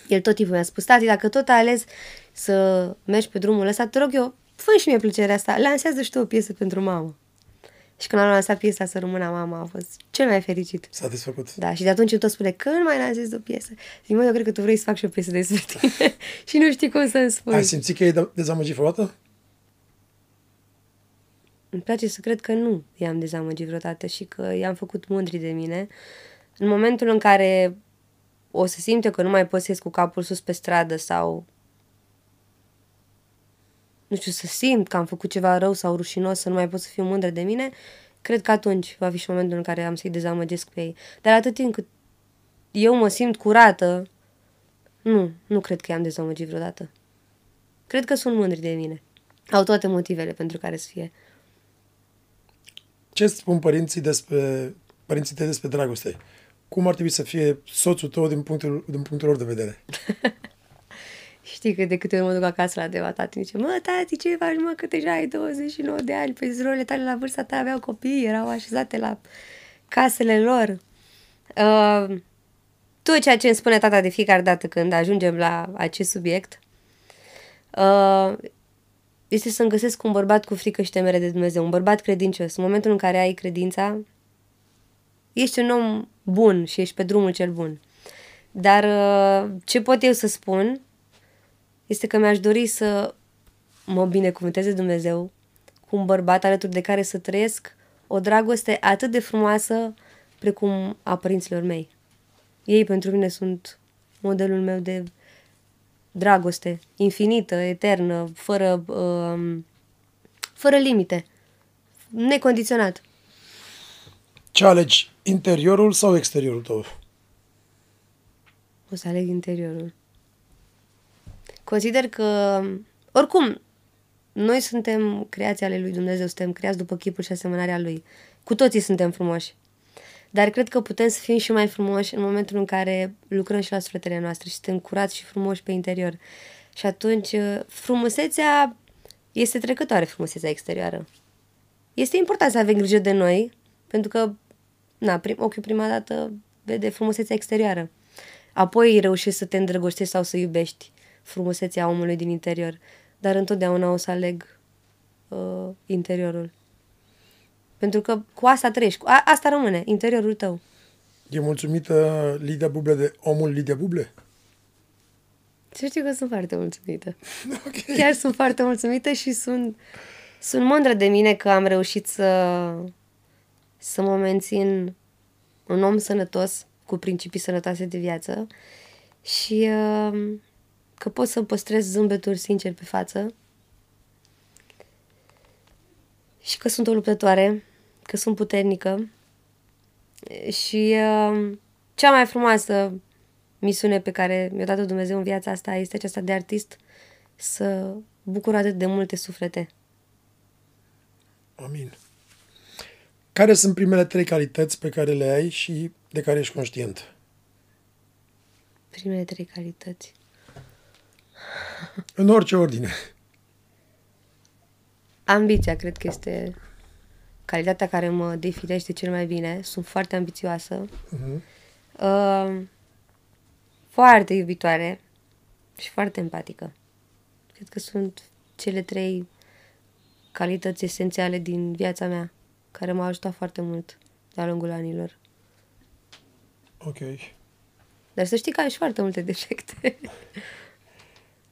El tot timpul mi-a spus, tati, dacă tot ai ales să mergi pe drumul ăsta, te rog eu, fă și mie plăcerea asta, lansează și tu o piesă pentru mamă. Și când am lansat piesa Să rămână mama, a fost cel mai fericit. Satisfăcut. Da, și de atunci tot spune, când mai lansezi o piesă? Zic, mă, eu cred că tu vrei să fac și o piesă despre tine și nu știi cum să-mi spui. Ai simțit că e dezamăgit vreodată? Îmi place să cred că nu i-am dezamăgit vreodată și că i-am făcut mândri de mine. În momentul în care o să simte că nu mai pot să ies cu capul sus pe stradă sau nu știu, să simt că am făcut ceva rău sau rușinos, să nu mai pot să fiu mândră de mine, cred că atunci va fi și momentul în care am să-i dezamăgesc pe ei. Dar atât timp cât eu mă simt curată, nu, nu cred că i-am dezamăgit vreodată. Cred că sunt mândri de mine. Au toate motivele pentru care să fie. Ce spun părinții despre părinții tăi despre dragoste? Cum ar trebui să fie soțul tău din punctul, din punctul lor de vedere? Știi că de câte ori mă duc acasă la Deva, tati zice, mă, tati, ce faci, mă, că deja ai 29 de ani, pe surorile tale la vârsta ta aveau copii, erau așezate la casele lor. Uh, tot ceea ce îmi spune tata de fiecare dată când ajungem la acest subiect uh, este să-mi găsesc un bărbat cu frică și temere de Dumnezeu, un bărbat credincios. În momentul în care ai credința, ești un om bun și ești pe drumul cel bun. Dar uh, ce pot eu să spun este că mi-aș dori să mă binecuvânteze Dumnezeu cu un bărbat alături de care să trăiesc o dragoste atât de frumoasă precum a părinților mei. Ei pentru mine sunt modelul meu de dragoste infinită, eternă, fără, uh, fără limite, necondiționat. Ce alegi, interiorul sau exteriorul tău? O să aleg interiorul. Consider că, oricum, noi suntem creația ale lui Dumnezeu, suntem creați după chipul și asemănarea lui. Cu toții suntem frumoși. Dar cred că putem să fim și mai frumoși în momentul în care lucrăm și la sufletele noastre și suntem curați și frumoși pe interior. Și atunci, frumusețea este trecătoare, frumusețea exterioară. Este important să avem grijă de noi, pentru că, na, prim, ochiul prima dată vede frumusețea exterioară. Apoi reușești să te îndrăgostești sau să iubești frumusețea omului din interior, dar întotdeauna o să aleg uh, interiorul. Pentru că cu asta trăiești, a, asta rămâne, interiorul tău. E mulțumită Lidia Buble de omul Lidia Buble? Să știu că sunt foarte mulțumită. Okay. Chiar sunt foarte mulțumită și sunt, sunt mândră de mine că am reușit să, să mă mențin un om sănătos, cu principii sănătoase de viață și uh, că pot să păstrez zâmbetul sincer pe față și că sunt o luptătoare, că sunt puternică și uh, cea mai frumoasă misiune pe care mi-a dat Dumnezeu în viața asta este aceasta de artist să bucur atât de multe suflete. Amin. Care sunt primele trei calități pe care le ai și de care ești conștient? Primele trei calități. În orice ordine. Ambiția, cred că este calitatea care mă definește cel mai bine. Sunt foarte ambițioasă. Uh-huh. Uh, foarte iubitoare și foarte empatică. Cred că sunt cele trei calități esențiale din viața mea, care m-au ajutat foarte mult de-a lungul anilor. Ok. Dar să știi că ai și foarte multe defecte.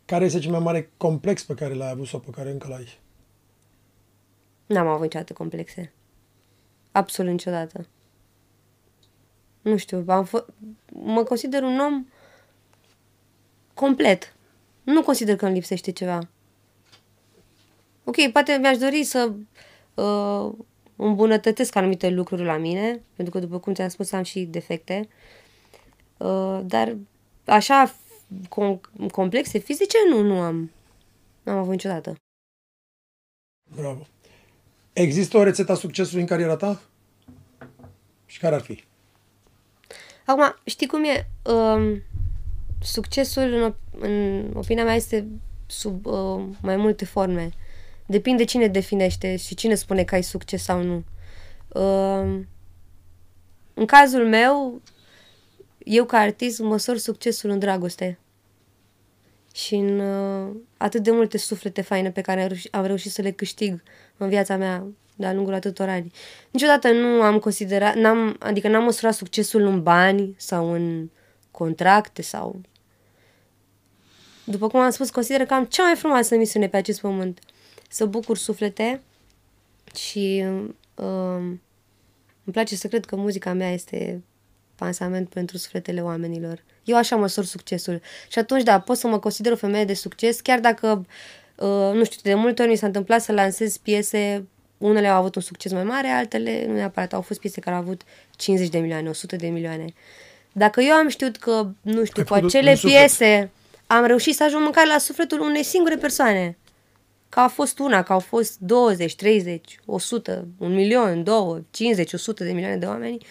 Care este cel mai mare complex pe care l-ai avut sau pe care încă l-ai? N-am avut niciodată complexe. Absolut niciodată. Nu știu, am f- mă consider un om complet. Nu consider că îmi lipsește ceva. Ok, poate mi-aș dori să uh, îmbunătățesc anumite lucruri la mine, pentru că, după cum ți-am spus, am și defecte. Uh, dar așa com- complexe fizice nu, nu am. Nu am avut niciodată. Bravo. Există o rețetă a succesului în cariera ta? Și care ar fi? Acum, știi cum e? Uh, succesul, în, op- în opinia mea, este sub uh, mai multe forme. Depinde cine definește și cine spune că ai succes sau nu. Uh, în cazul meu, eu ca artist măsor succesul în dragoste și în uh, atât de multe suflete faine pe care am reușit, am reușit să le câștig în viața mea de-a lungul atâtor ani. Niciodată nu am considerat, n-am, adică n-am măsurat succesul în bani sau în contracte sau... După cum am spus, consider că am cea mai frumoasă misiune pe acest pământ. Să bucur suflete și uh, îmi place să cred că muzica mea este pansament pentru sufletele oamenilor. Eu așa măsor succesul. Și atunci, da, pot să mă consider o femeie de succes, chiar dacă, uh, nu știu, de multe ori mi s-a întâmplat să lansez piese, unele au avut un succes mai mare, altele nu neapărat. Au fost piese care au avut 50 de milioane, 100 de milioane. Dacă eu am știut că, nu știu, Ai cu făcut acele un suflet. piese am reușit să ajung măcar la sufletul unei singure persoane, că a fost una, că au fost 20, 30, 100, un milion, 2, 50, 100 de milioane de oameni,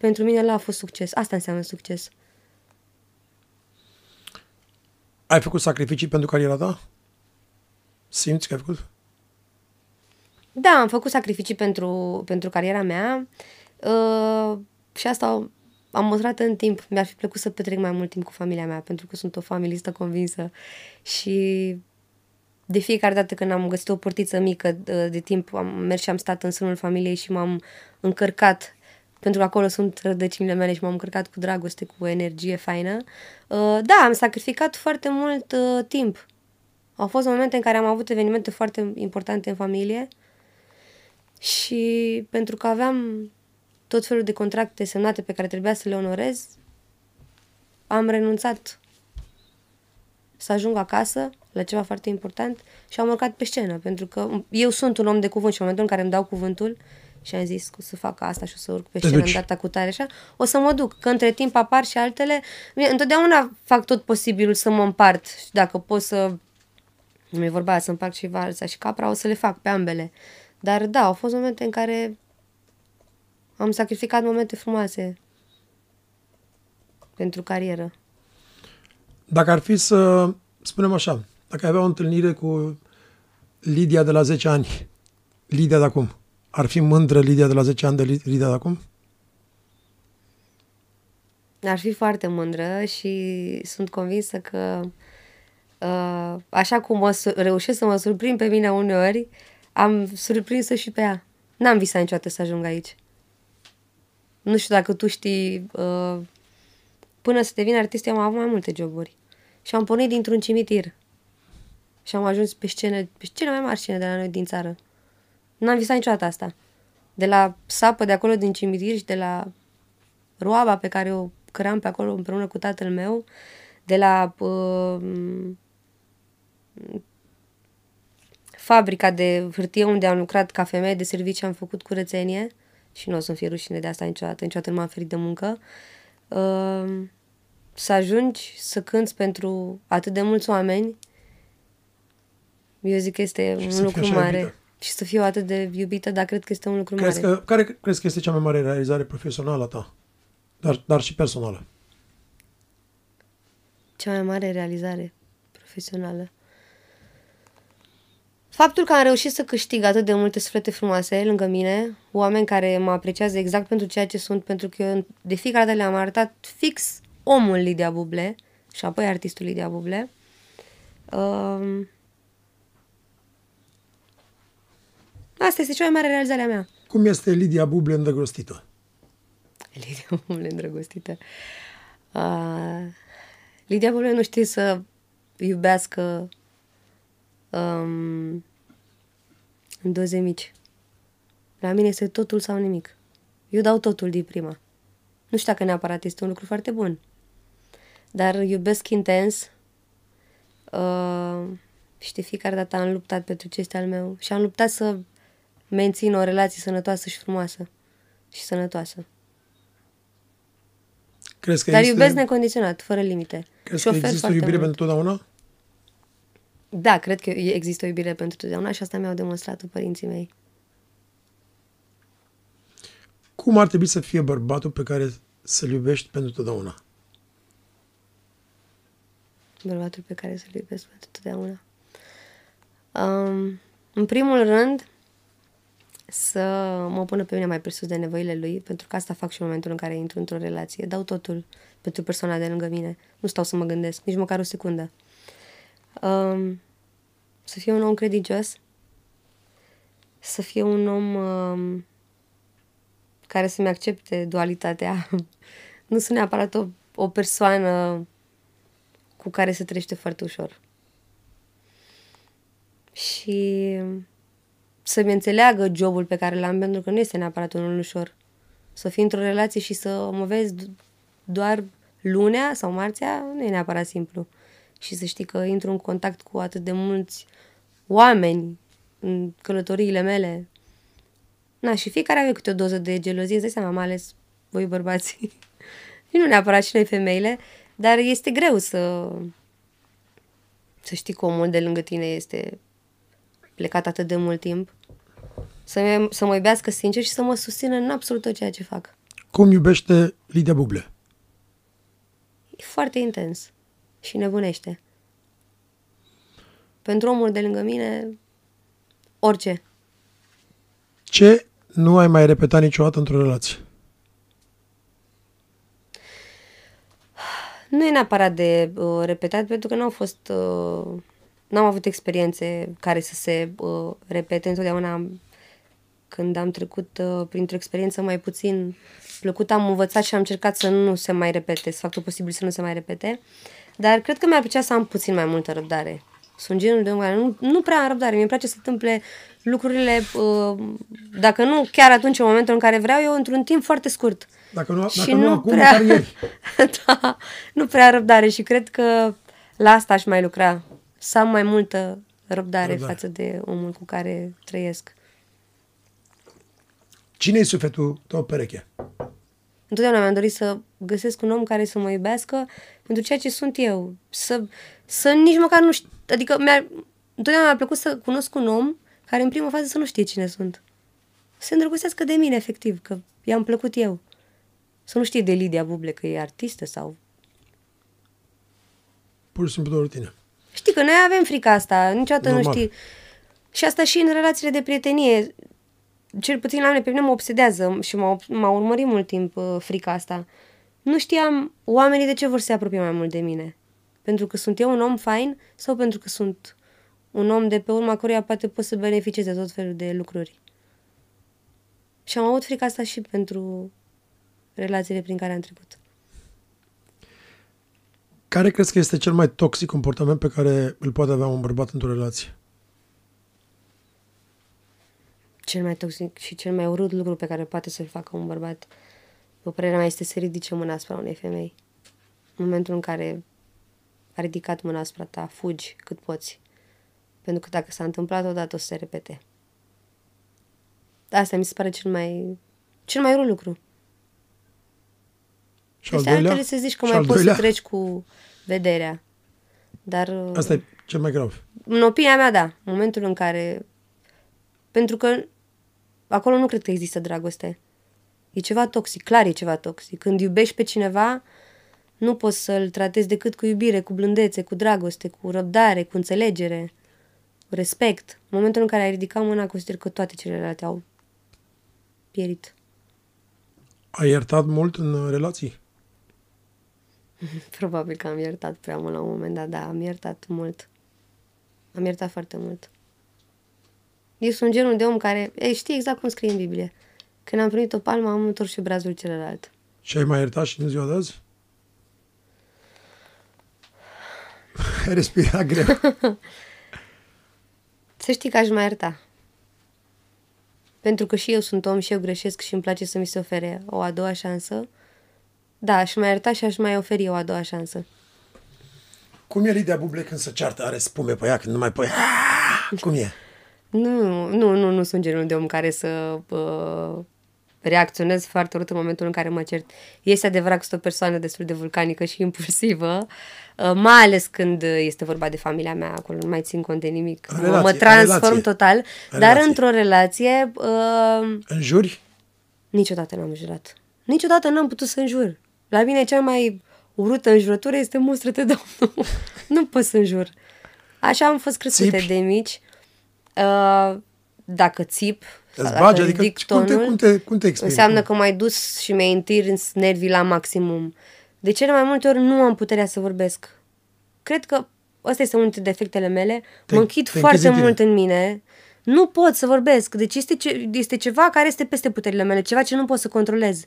pentru mine la a fost succes. Asta înseamnă succes. Ai făcut sacrificii pentru cariera ta? Simți că ai făcut? Da, am făcut sacrificii pentru, pentru cariera mea uh, și asta am măsurat în timp. Mi-ar fi plăcut să petrec mai mult timp cu familia mea, pentru că sunt o familistă convinsă și de fiecare dată când am găsit o portiță mică de, de timp, am mers și am stat în sânul familiei și m-am încărcat pentru că acolo sunt rădăcinile mele și m-am încărcat cu dragoste, cu energie faină. Uh, da, am sacrificat foarte mult uh, timp. Au fost momente în care am avut evenimente foarte importante în familie și pentru că aveam tot felul de contracte semnate pe care trebuia să le onorez, am renunțat să ajung acasă la ceva foarte important și am urcat pe scenă, pentru că eu sunt un om de cuvânt și în momentul în care îmi dau cuvântul și am zis că o să fac asta și o să urc pe Te scenă în duci. data cu tare așa, o să mă duc, că între timp apar și altele. Bine, Întotdeauna fac tot posibilul să mă împart și dacă pot să nu e vorba aia, să împart și valsa și capra, o să le fac pe ambele. Dar da, au fost momente în care am sacrificat momente frumoase pentru carieră. Dacă ar fi să spunem așa, dacă ai avea o întâlnire cu Lidia de la 10 ani, Lidia de acum, ar fi mândră Lidia de la 10 ani de Li- Lidia de acum? Ar fi foarte mândră și sunt convinsă că uh, așa cum mă su- reușesc să mă surprind pe mine uneori, am surprinsă și pe ea. N-am visat niciodată să ajung aici. Nu știu dacă tu știi, uh, până să devin artist eu am avut mai multe joburi. Și am pornit dintr-un cimitir. Și am ajuns pe scene, pe cele mai mari scene de la noi din țară. N-am visat niciodată asta. De la sapă de acolo din cimitir și de la roaba pe care o căram pe acolo împreună cu tatăl meu, de la uh, fabrica de hârtie unde am lucrat ca femeie de servicii, am făcut curățenie și nu o să-mi fie rușine de asta niciodată, niciodată nu m-am ferit de muncă. Uh, să ajungi să cânți pentru atât de mulți oameni Eu zic că este Și un să fii lucru așa mare. iubită. Și să fiu atât de iubită, dar cred că este un lucru Crezi mare. că, care crezi că este cea mai mare realizare profesională a ta? Dar, dar și personală. Cea mai mare realizare profesională. Faptul că am reușit să câștig atât de multe suflete frumoase lângă mine, oameni care mă apreciază exact pentru ceea ce sunt, pentru că eu de fiecare dată le-am arătat fix omul Lidia Buble și apoi artistul Lidia Buble. Um, asta este cea mai mare realizare a mea. Cum este Lidia Buble îndrăgostită? Lidia Buble îndrăgostită. Uh, Lidia Buble nu știe să iubească um, în doze mici. La mine este totul sau nimic. Eu dau totul din prima. Nu știu dacă neapărat este un lucru foarte bun. Dar iubesc intens uh, și de fiecare dată am luptat pentru ce este al meu și am luptat să mențin o relație sănătoasă și frumoasă și sănătoasă. Crezi că Dar există, iubesc necondiționat, fără limite. crezi și că ofer există o foarte iubire mult. pentru totdeauna? Da, cred că există o iubire pentru totdeauna și asta mi-au demonstrat părinții mei. Cum ar trebui să fie bărbatul pe care să-l iubești pentru totdeauna? Bărbatul pe care să-l iubesc pentru totdeauna. Um, în primul rând, să mă pună pe mine mai presus de nevoile lui, pentru că asta fac și în momentul în care intru într-o relație. Dau totul pentru persoana de lângă mine. Nu stau să mă gândesc, nici măcar o secundă. Um, să fie un om credincios, să fie un om um, care să-mi accepte dualitatea. nu sunt neapărat o, o persoană cu care se trăiește foarte ușor. Și să-mi înțeleagă jobul pe care l-am, pentru că nu este neapărat unul ușor. Să fii într-o relație și să mă vezi do- doar lunea sau marțea, nu e neapărat simplu. Și să știi că intru în contact cu atât de mulți oameni în călătoriile mele. Na, și fiecare are câte o doză de gelozie, îți dai seama, mai ales voi bărbații. și nu neapărat și noi femeile, dar este greu să să știi că omul de lângă tine este plecat atât de mult timp, să, mă- să mă iubească sincer și să mă susțină în absolut tot ceea ce fac. Cum iubește Lidia Buble? E foarte intens și nebunește. Pentru omul de lângă mine, orice. Ce nu ai mai repetat niciodată într-o relație? Nu e neapărat de uh, repetat, pentru că nu au fost... Uh, n-am avut experiențe care să se uh, repete. Întotdeauna am, când am trecut uh, printr-o experiență mai puțin plăcută, am învățat și am încercat să nu se mai repete, să fac tot posibil să nu se mai repete. Dar cred că mi-ar plăcea să am puțin mai multă răbdare. Sunt genul de om care nu, nu prea am răbdare. Mi-e place să întâmple lucrurile, uh, dacă nu chiar atunci, în momentul în care vreau eu, într-un timp foarte scurt. Dacă nu, Și dacă nu, nu acum, prea- măcar ieri. da, nu prea răbdare și cred că la asta aș mai lucra. Să am mai multă răbdare, Răbdare. răbdare. față de omul cu care trăiesc. Cine-i sufletul tău pereche? Întotdeauna mi-am dorit să găsesc un om care să mă iubească pentru ceea ce sunt eu. Să, să nici măcar nu știu. Adică mi-a, întotdeauna mi-a plăcut să cunosc un om care în primă fază să nu știe cine sunt. Să se îndrăgostească de mine, efectiv, că i-am plăcut eu. Să nu știe de Lidia Buble că e artistă sau Pur și simplu doar tine. Știi că noi avem frica asta, niciodată Normal. nu știi. Și asta și în relațiile de prietenie. Cel puțin la mine, pe mine mă obsedează și m-a, m-a urmărit mult timp uh, frica asta. Nu știam oamenii de ce vor să se apropie mai mult de mine. Pentru că sunt eu un om fain sau pentru că sunt un om de pe urma căruia poate pot să beneficiez de tot felul de lucruri. Și am avut frica asta și pentru relațiile prin care am trecut. Care crezi că este cel mai toxic comportament pe care îl poate avea un bărbat într-o relație? Cel mai toxic și cel mai urât lucru pe care poate să-l facă un bărbat, după părerea mea, este să ridice mâna asupra unei femei. În momentul în care a ridicat mâna asupra ta, fugi cât poți. Pentru că dacă s-a întâmplat odată, o să se repete. Asta mi se pare cel mai, cel mai urât lucru. Și al Este doilea? altele să zici că Și mai al poți doilea? să treci cu vederea. Dar Asta e Cel mai grav. În opinia mea, da. Momentul în care... Pentru că acolo nu cred că există dragoste. E ceva toxic, clar e ceva toxic. Când iubești pe cineva, nu poți să-l tratezi decât cu iubire, cu blândețe, cu dragoste, cu răbdare, cu înțelegere, cu respect. În momentul în care ai ridicat mâna, consider că toate celelalte au pierit. Ai iertat mult în relații? Probabil că am iertat prea mult la un moment dat, da, am iertat mult. Am iertat foarte mult. Eu sunt genul de om care, ei, știi exact cum scrie în Biblie. Când am primit o palmă, am întors și brazul celălalt. Și ai mai iertat și în ziua de azi? Ai respirat greu. Să știi că aș mai ierta. Pentru că și eu sunt om și eu greșesc și îmi place să mi se ofere o a doua șansă. Da, aș mai ierta și aș mai oferi o a doua șansă. Cum e Lidia Buble când se ceartă? Are spume pe ea când nu mai poate? Ah! Cum e? Nu, nu, nu, nu sunt genul de om care să uh, reacționez foarte urât în momentul în care mă cert. Este adevărat că sunt o persoană destul de vulcanică și impulsivă, uh, mai ales când este vorba de familia mea, acolo nu mai țin cont de nimic. Relație, mă transform relație. total, Relație. dar într-o relație uh, În juri? niciodată n-am jurat. Niciodată n-am putut să înjur. La mine cea mai urâtă înjurătură este mustră-te, domnul. nu pot să înjur. Așa am fost crescute Țipi? de mici. Uh, dacă țip, sau Îți dacă bagi? Adică ridic cum te, tonul, cum te, cum te exprimi? înseamnă că m-ai dus și mi-ai întins nervii la maximum. De cele mai multe ori nu am puterea să vorbesc. Cred că ăsta este unul dintre defectele mele. Te- mă închid te închizi foarte în tine. mult în mine. Nu pot să vorbesc. Deci este, ce, este ceva care este peste puterile mele, ceva ce nu pot să controlez.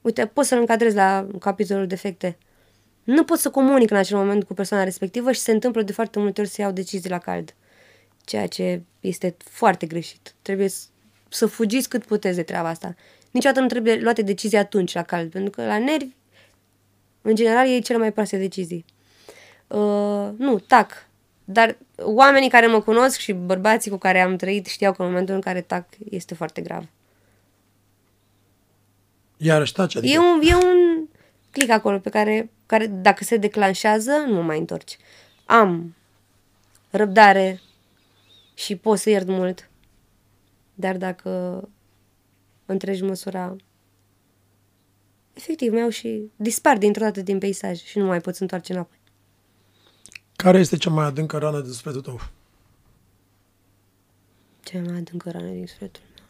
Uite, pot să-l încadrez la capitolul defecte. Nu pot să comunic în acel moment cu persoana respectivă și se întâmplă de foarte multe ori să iau decizii la cald. Ceea ce este foarte greșit. Trebuie s- să fugiți cât puteți de treaba asta. Niciodată nu trebuie luate decizii atunci la cald, pentru că la nervi, în general, e cele mai proaste decizii. Uh, nu, tac. Dar oamenii care mă cunosc și bărbații cu care am trăit știau că în momentul în care tac este foarte grav. Iarăși taci? Adică E un, e un click acolo pe care, care, dacă se declanșează, nu mă mai întorci. Am răbdare și pot să iert mult, dar dacă întregi măsura, efectiv, mi-au și dispar dintr-o dată din peisaj și nu mai pot să întoarce înapoi. Care este cea mai adâncă rană de sufletul tău? Cea mai adâncă rană din sufletul meu.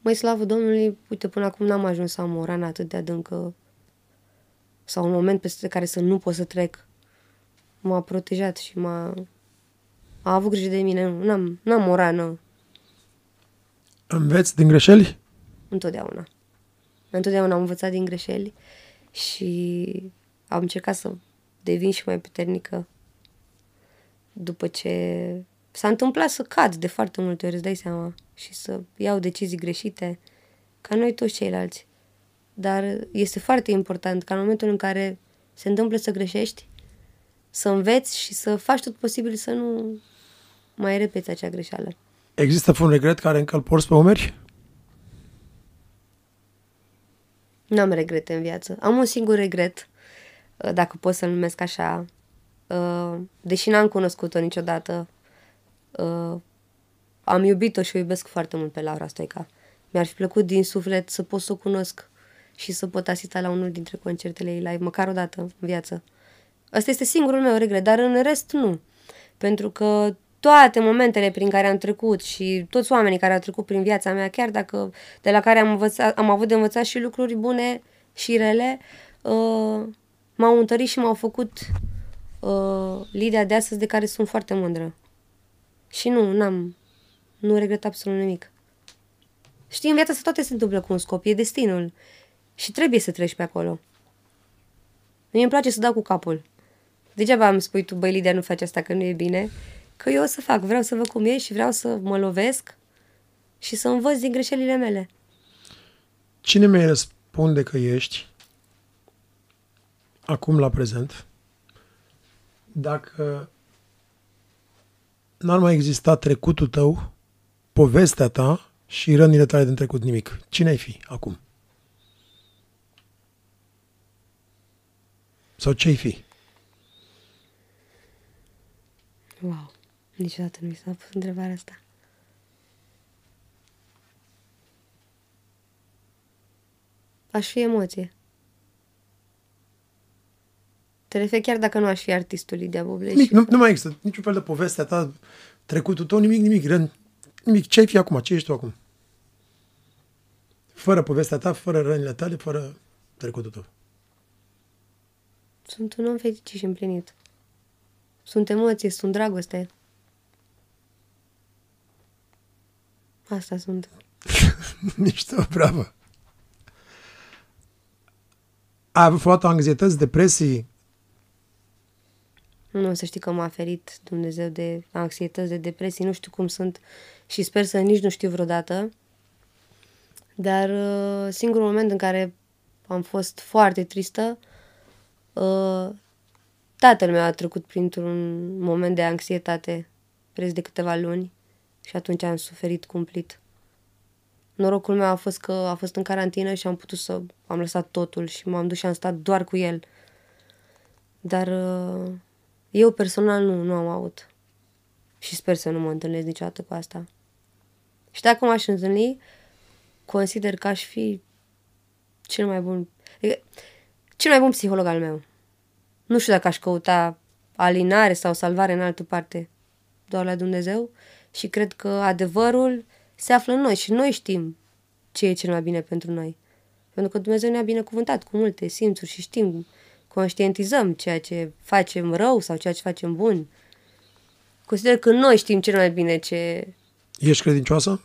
Măi, slavă Domnului, uite, până acum n-am ajuns să am o rană atât de adâncă sau un moment peste care să nu pot să trec. M-a protejat și m-a... A avut grijă de mine. Nu, N-am, n-am o rană Înveți din greșeli? întotdeauna. Întotdeauna am învățat din greșeli și am încercat să devin și mai puternică după ce s-a întâmplat să cad de foarte multe ori, îți dai seama, și să iau decizii greșite, ca noi toți ceilalți. Dar este foarte important ca în momentul în care se întâmplă să greșești, să înveți și să faci tot posibil să nu mai repeți acea greșeală. Există un regret care încă îl porți pe umeri? N-am regrete în viață. Am un singur regret, uh, dacă pot să-l numesc așa. Uh, Deși n-am cunoscut-o niciodată, uh, am iubit-o și o iubesc foarte mult pe Laura Stoica. Mi-ar fi plăcut din suflet să pot să o cunosc și să pot asista la unul dintre concertele ei live, măcar o dată în viață. Asta este singurul meu regret, dar în rest nu. Pentru că toate momentele prin care am trecut și toți oamenii care au trecut prin viața mea, chiar dacă de la care am, învățat, am avut de învățat și lucruri bune și rele, uh, m-au întărit și m-au făcut uh, Lidia de astăzi de care sunt foarte mândră. Și nu, n-am, nu regret absolut nimic. Știi, în viața asta toate se întâmplă cu un scop, e destinul. Și trebuie să treci pe acolo. Mie îmi place să dau cu capul. Degeaba îmi spui tu, băi, Lidia, nu faci asta că nu e bine. Că eu o să fac, vreau să văd cum e și vreau să mă lovesc și să învăț din greșelile mele. Cine mi răspunde că ești acum la prezent dacă n-ar mai exista trecutul tău, povestea ta și rănile tale din trecut nimic? Cine ai fi acum? Sau ce ai fi? Wow. Niciodată nu mi s-a pus întrebarea asta. Aș fi emoție. Te referi chiar dacă nu aș fi artistul Lidia Buble. Nimic, nu, nu mai există niciun fel de poveste a ta, trecutul tău, nimic, nimic, ren, nimic. Ce ai fi acum? Ce ești tu acum? Fără povestea ta, fără rănile tale, fără trecutul tău. Sunt un om fericit și împlinit. Sunt emoție, sunt dragoste. Asta sunt. Mișto, bravo. Ai avut foarte anxietăți, depresii? Nu, să știi că m-a ferit Dumnezeu de anxietăți, de depresii, nu știu cum sunt și sper să nici nu știu vreodată. Dar uh, singurul moment în care am fost foarte tristă, uh, tatăl meu a trecut printr-un moment de anxietate preț de câteva luni și atunci am suferit cumplit. Norocul meu a fost că a fost în carantină și am putut să am lăsat totul și m-am dus și am stat doar cu el. Dar uh, eu personal nu, nu am avut. Și sper să nu mă întâlnesc niciodată cu asta. Și dacă m-aș întâlni, consider că aș fi cel mai bun, adică, cel mai bun psiholog al meu. Nu știu dacă aș căuta alinare sau salvare în altă parte, doar la Dumnezeu. Și cred că adevărul se află în noi și noi știm ce e cel mai bine pentru noi. Pentru că Dumnezeu ne-a binecuvântat cu multe simțuri și știm, conștientizăm ceea ce facem rău sau ceea ce facem bun. Consider că noi știm cel mai bine ce... Ești credincioasă?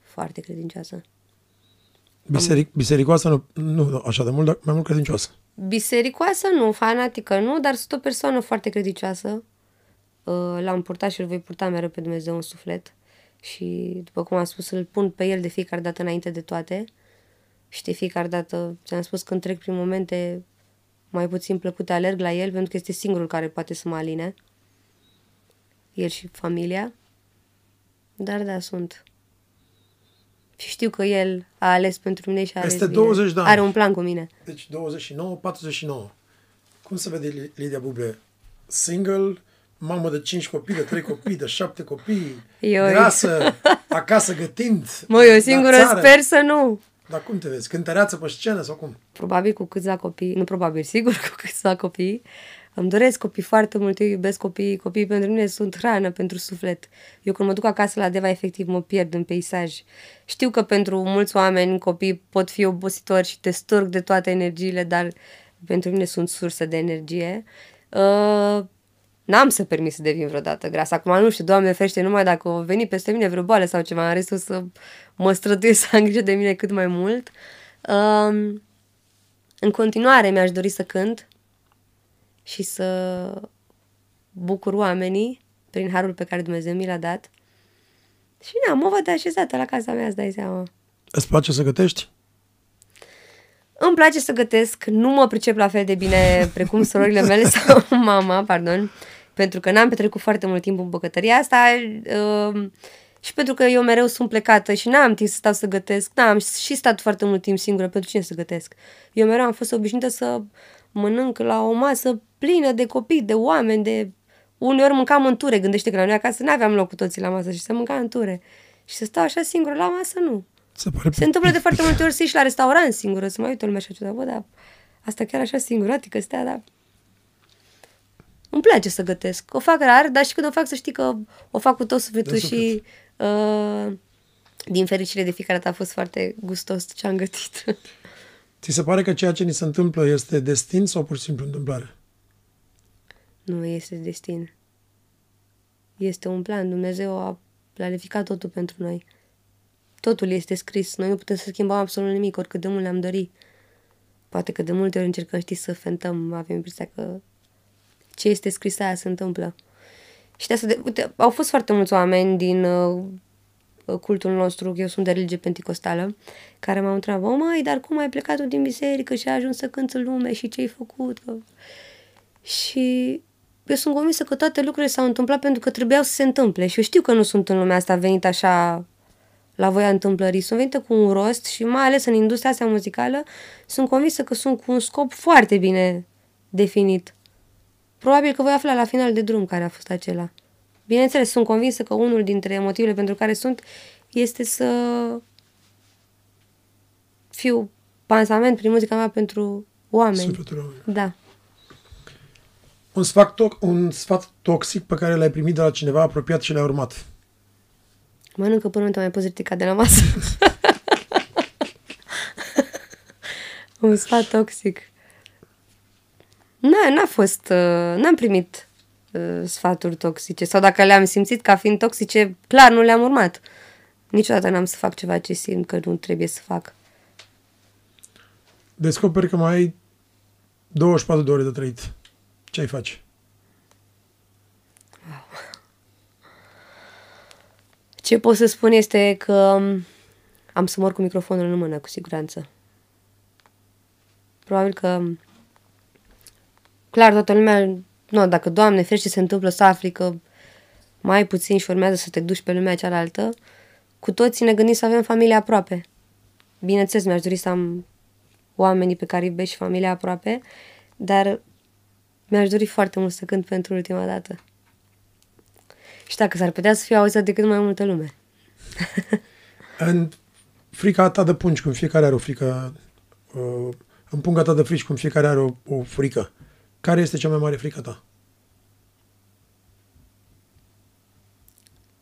Foarte credincioasă. Biseric, bisericoasă, nu, nu așa de mult, dar mai mult credincioasă. Bisericoasă nu, fanatică nu, dar sunt o persoană foarte credincioasă. Uh, L-am purtat și îl voi purta mereu pe Dumnezeu în suflet. Și, după cum am spus, îl pun pe el de fiecare dată înainte de toate. Și de fiecare dată, ți-am spus, când trec prin momente mai puțin plăcute, alerg la el, pentru că este singurul care poate să mă aline. El și familia. Dar da, sunt. Și știu că el a ales pentru mine și a ales Peste bine. 20 de ani. Are un plan cu mine. Deci 29, 49. Cum se vede Li- Lidia Buble? Single, mamă de 5 copii, de 3 copii, de 7 copii, Ioi. grasă, acasă gătind. Mă, eu la singură țară. sper să nu. Dar cum te vezi? Cântăreață pe scenă sau cum? Probabil cu câțiva copii, nu probabil, sigur cu câțiva copii. Îmi doresc copii foarte mult, eu iubesc copiii, copiii pentru mine sunt hrană pentru suflet. Eu când mă duc acasă la Deva, efectiv mă pierd în peisaj. Știu că pentru mulți oameni copii pot fi obositori și te storc de toate energiile, dar pentru mine sunt sursă de energie. Uh, N-am să permis să devin vreodată grasă. Acum nu știu, Doamne ferește, numai dacă o veni peste mine vreo boală sau ceva, în restul să mă străduiesc să am grijă de mine cât mai mult. Um, în continuare mi-aș dori să cânt și să bucur oamenii prin harul pe care Dumnezeu mi l-a dat. Și na, mă văd așezată la casa mea, îți dai seama. Îți place să gătești? Îmi place să gătesc, nu mă pricep la fel de bine precum surorile mele sau mama, pardon, pentru că n-am petrecut foarte mult timp în bucătăria asta uh, și pentru că eu mereu sunt plecată și n-am timp să stau să gătesc, n-am și stat foarte mult timp singură, pentru cine să gătesc. Eu mereu am fost obișnuită să mănânc la o masă plină de copii, de oameni, de... Uneori mâncam în ture, gândește că la noi acasă nu aveam loc cu toții la masă și să mânca în ture. Și să stau așa singură la masă, nu. Se pare Se întâmplă de foarte multe ori să ieși la restaurant singură, să mai uită lumea așa ciudat, bă, dar asta chiar așa singuratică stea, dar... Îmi place să gătesc. O fac rar, dar și când o fac să știi că o fac cu tot sufletul De și uh, din fericire de fiecare dată a fost foarte gustos ce am gătit. Ți se pare că ceea ce ni se întâmplă este destin sau pur și simplu întâmplare? Nu este destin. Este un plan. Dumnezeu a planificat totul pentru noi. Totul este scris. Noi nu putem să schimbăm absolut nimic, oricât de mult ne-am dorit. Poate că de multe ori încercăm, știi, să fentăm. Avem impresia că ce este scris aia se întâmplă. Și de asta, de, uite, au fost foarte mulți oameni din uh, cultul nostru, eu sunt de religie penticostală, care m-au întrebat, "Bă, măi, dar cum ai plecat tu din biserică și ai ajuns să cânți în lume și ce ai făcut? Că... Și eu sunt convinsă că toate lucrurile s-au întâmplat pentru că trebuiau să se întâmple. Și eu știu că nu sunt în lumea asta venit așa la voia întâmplării. Sunt venită cu un rost și mai ales în industria asta muzicală sunt convinsă că sunt cu un scop foarte bine definit. Probabil că voi afla la final de drum care a fost acela. Bineînțeles, sunt convinsă că unul dintre motivele pentru care sunt este să fiu pansament prin muzica mea pentru oameni. Sufletul oamenilor. Da. Un sfat, to- un sfat toxic pe care l-ai primit de la cineva apropiat și l-ai urmat. Mănâncă până nu te mai poți ridica de la masă. Un sfat toxic. Nu, n-a fost, uh, n-am primit uh, sfaturi toxice. Sau dacă le-am simțit ca fiind toxice, clar nu le-am urmat. Niciodată n-am să fac ceva ce simt că nu trebuie să fac. Descoperi că mai ai 24 de ore de trăit. Ce ai face? Ce pot să spun este că um, am să mor cu microfonul în mână, cu siguranță. Probabil că, um, clar, toată lumea, nu, dacă, Doamne, ferește, se întâmplă să afli că mai puțin și urmează să te duci pe lumea cealaltă, cu toții ne gândim să avem familie aproape. Bineînțeles, mi-aș dori să am oamenii pe care îi iubesc și familia aproape, dar mi-aș dori foarte mult să cânt pentru ultima dată. Și dacă s-ar putea să fie auzită de cât mai multă lume. În frica ta de pungi, cum fiecare are o frică, uh, în punga ta de frici, cum fiecare are o, o frică, care este cea mai mare frică ta?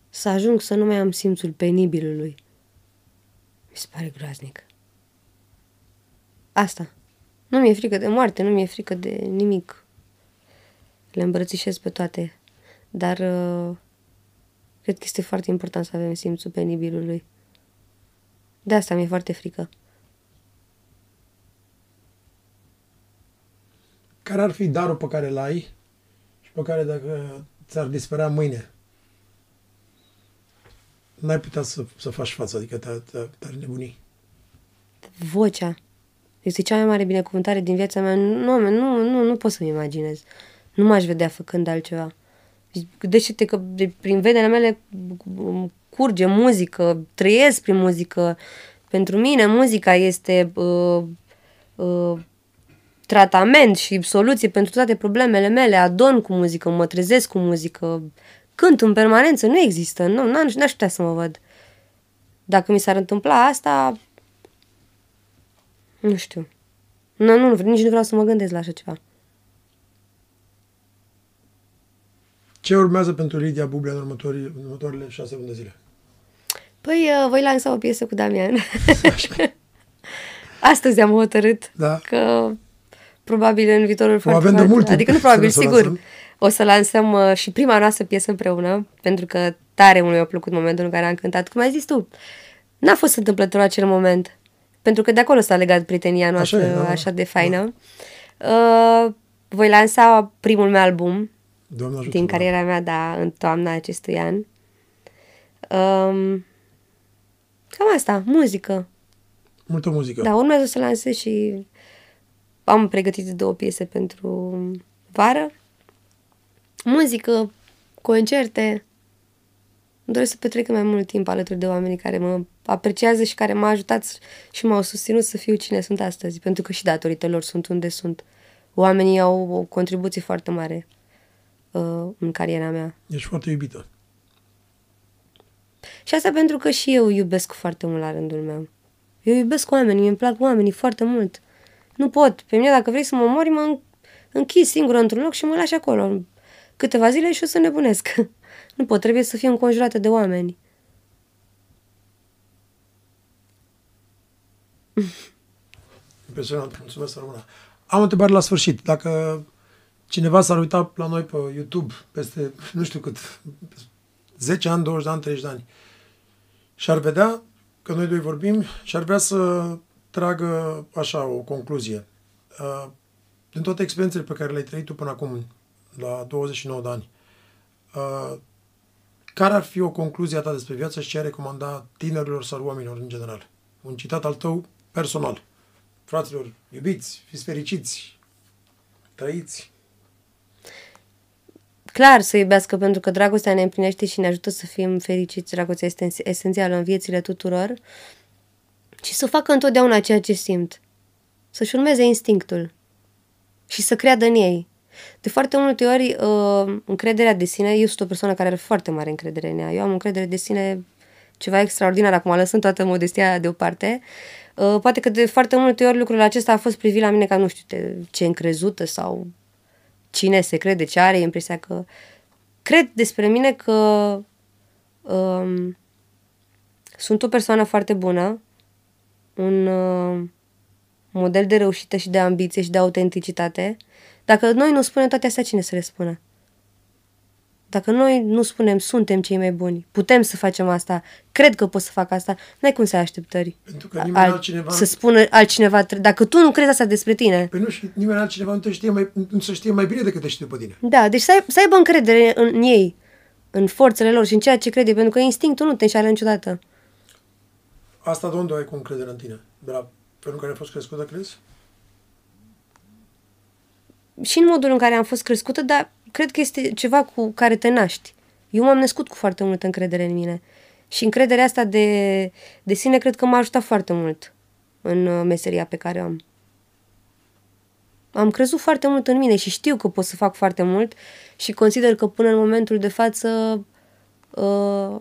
Să ajung să nu mai am simțul penibilului. Mi se pare groaznic. Asta. Nu mi-e frică de moarte, nu mi-e frică de nimic. Le îmbrățișez pe toate. Dar uh, cred că este foarte important să avem simțul penibilului. De asta mi-e foarte frică. Care ar fi darul pe care l-ai și pe care dacă ți-ar dispărea mâine, n-ai putea să, să faci față, adică te- te- te-ar nebuni. Vocea. Este cea mai mare binecuvântare din viața mea. Nu, nu, nu, nu pot să-mi imaginez. Nu m-aș vedea făcând altceva. Gândește-te că de, prin vedenile mele curge muzică, trăiesc prin muzică. Pentru mine muzica este uh, uh, tratament și soluție pentru toate problemele mele. Adon cu muzică, mă trezesc cu muzică, cânt în permanență. Nu există. Nu, n-aș, n-aș putea să mă văd. Dacă mi s-ar întâmpla asta, nu știu. Nu, nu, nici nu vreau să mă gândesc la așa ceva. Ce urmează pentru Lidia Bublea în următorii, în următoarele șase luni de zile? Păi, uh, voi lansa o piesă cu Damian. Astăzi am hotărât Da. că probabil în viitorul foarte avem de foarte- mult timp Adică nu probabil, să o sigur. lansăm. O să lansăm uh, și prima noastră piesă împreună, pentru că tare mult mi-a plăcut momentul în care am cântat. Cum ai zis tu, n-a fost întâmplător acel moment, pentru că de acolo s-a legat prietenia noastră Așa așa, e, da, așa de faină. Uh, voi lansa primul meu album, Doamne ajută. din cariera mea, da, în toamna acestui an. Um, cam asta, muzică. Multă muzică. Da, urmează să lansez și am pregătit două piese pentru vară. Muzică, concerte. Îmi doresc să petrec mai mult timp alături de oamenii care mă apreciază și care m-au ajutat și m-au susținut să fiu cine sunt astăzi. Pentru că și datorită lor sunt unde sunt. Oamenii au o contribuție foarte mare uh, în cariera mea. Ești foarte iubită. Și asta pentru că și eu iubesc foarte mult la rândul meu. Eu iubesc oamenii, îmi plac oamenii foarte mult. Nu pot. Pe mine, dacă vrei să mă mori, mă închis singură într-un loc și mă lași acolo. Câteva zile și o să nebunesc. Nu pot, trebuie să fiu înconjurată de oameni. Impresionant. Mulțumesc, să rămână. Am o întrebare la sfârșit. Dacă cineva s-ar uita la noi pe YouTube peste, nu știu cât, 10 ani, 20 de ani, 30 de ani, și ar vedea că noi doi vorbim și ar vrea să tragă așa o concluzie. Uh, Din toate experiențele pe care le-ai trăit tu până acum, la 29 de ani, uh, care ar fi o concluzie a ta despre viață și ce ai recomanda tinerilor sau oamenilor în general? Un citat al tău personal. Fraților, iubiți, fiți fericiți, trăiți. Clar să iubească, pentru că dragostea ne împlinește și ne ajută să fim fericiți. Dragostea este esen- esențială în viețile tuturor. Și să facă întotdeauna ceea ce simt. Să-și urmeze instinctul. Și să creadă în ei. De foarte multe ori, uh, încrederea de sine, eu sunt o persoană care are foarte mare încredere în ea. Eu am încredere de sine ceva extraordinar, acum lăsând toată modestia deoparte. Uh, poate că de foarte multe ori lucrul acesta a fost privit la mine ca nu știu de ce încrezută sau cine se crede, ce are impresia că... Cred despre mine că um, sunt o persoană foarte bună, un uh, model de reușită și de ambiție și de autenticitate. Dacă noi nu spunem toate astea, cine să le spună? Dacă noi nu spunem suntem cei mai buni, putem să facem asta, cred că pot să fac asta, n-ai cum să ai așteptări. Pentru că nimeni Al- altcineva... Să spună altcineva, dacă tu nu crezi asta despre tine. Păi nu, și nimeni altcineva nu te știe mai, nu se știe mai bine decât te știe pe tine. Da, deci să, ai, să aibă încredere în ei, în forțele lor și în ceea ce crede, pentru că instinctul nu te înșală niciodată. Asta de unde ai cu încredere în tine? De la felul în care ai fost crescută, crezi? și în modul în care am fost crescută, dar cred că este ceva cu care te naști. Eu m-am născut cu foarte multă încredere în mine. Și încrederea asta de, de sine cred că m-a ajutat foarte mult în uh, meseria pe care o am. Am crezut foarte mult în mine și știu că pot să fac foarte mult și consider că până în momentul de față uh,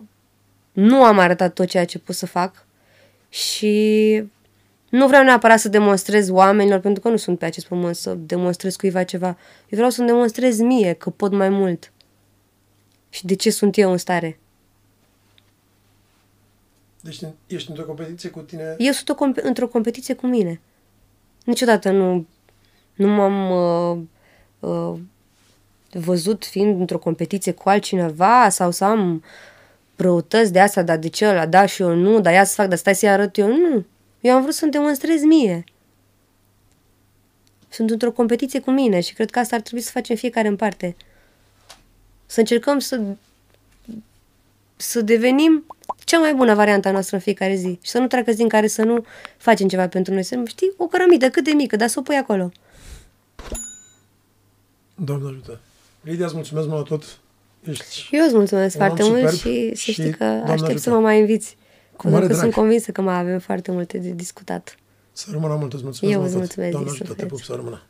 nu am arătat tot ceea ce pot să fac și nu vreau neapărat să demonstrez oamenilor, pentru că nu sunt pe acest pământ să demonstrez cuiva ceva. Eu vreau să-mi demonstrez mie că pot mai mult. Și de ce sunt eu în stare. Deci ești într-o competiție cu tine... Eu sunt o comp- într-o competiție cu mine. Niciodată nu, nu m-am uh, uh, văzut fiind într-o competiție cu altcineva sau să am răutăți de asta, dar de ce ăla da și eu nu, dar ia să fac, dar stai să-i arăt eu. Nu. Eu am vrut să-mi demonstrez mie. Sunt într-o competiție cu mine și cred că asta ar trebui să facem fiecare în parte. Să încercăm să să devenim cea mai bună variantă a noastră în fiecare zi și să nu treacă zi în care să nu facem ceva pentru noi, să știi, o cărămidă cât de mică, dar să o pui acolo. Doamne ajută! Lidia, îți mulțumesc mult tot. Ești Eu îți mulțumesc un om foarte mult superb și să și știi că Doamne aștept ajută. să mă mai inviți. Cu mare Pentru că drag. sunt convinsă că mai avem foarte multe de discutat. Să rămână mult, îți mulțumesc Eu mult îți tot. mulțumesc Doamne din ajută, te suflet. pup, să rămână.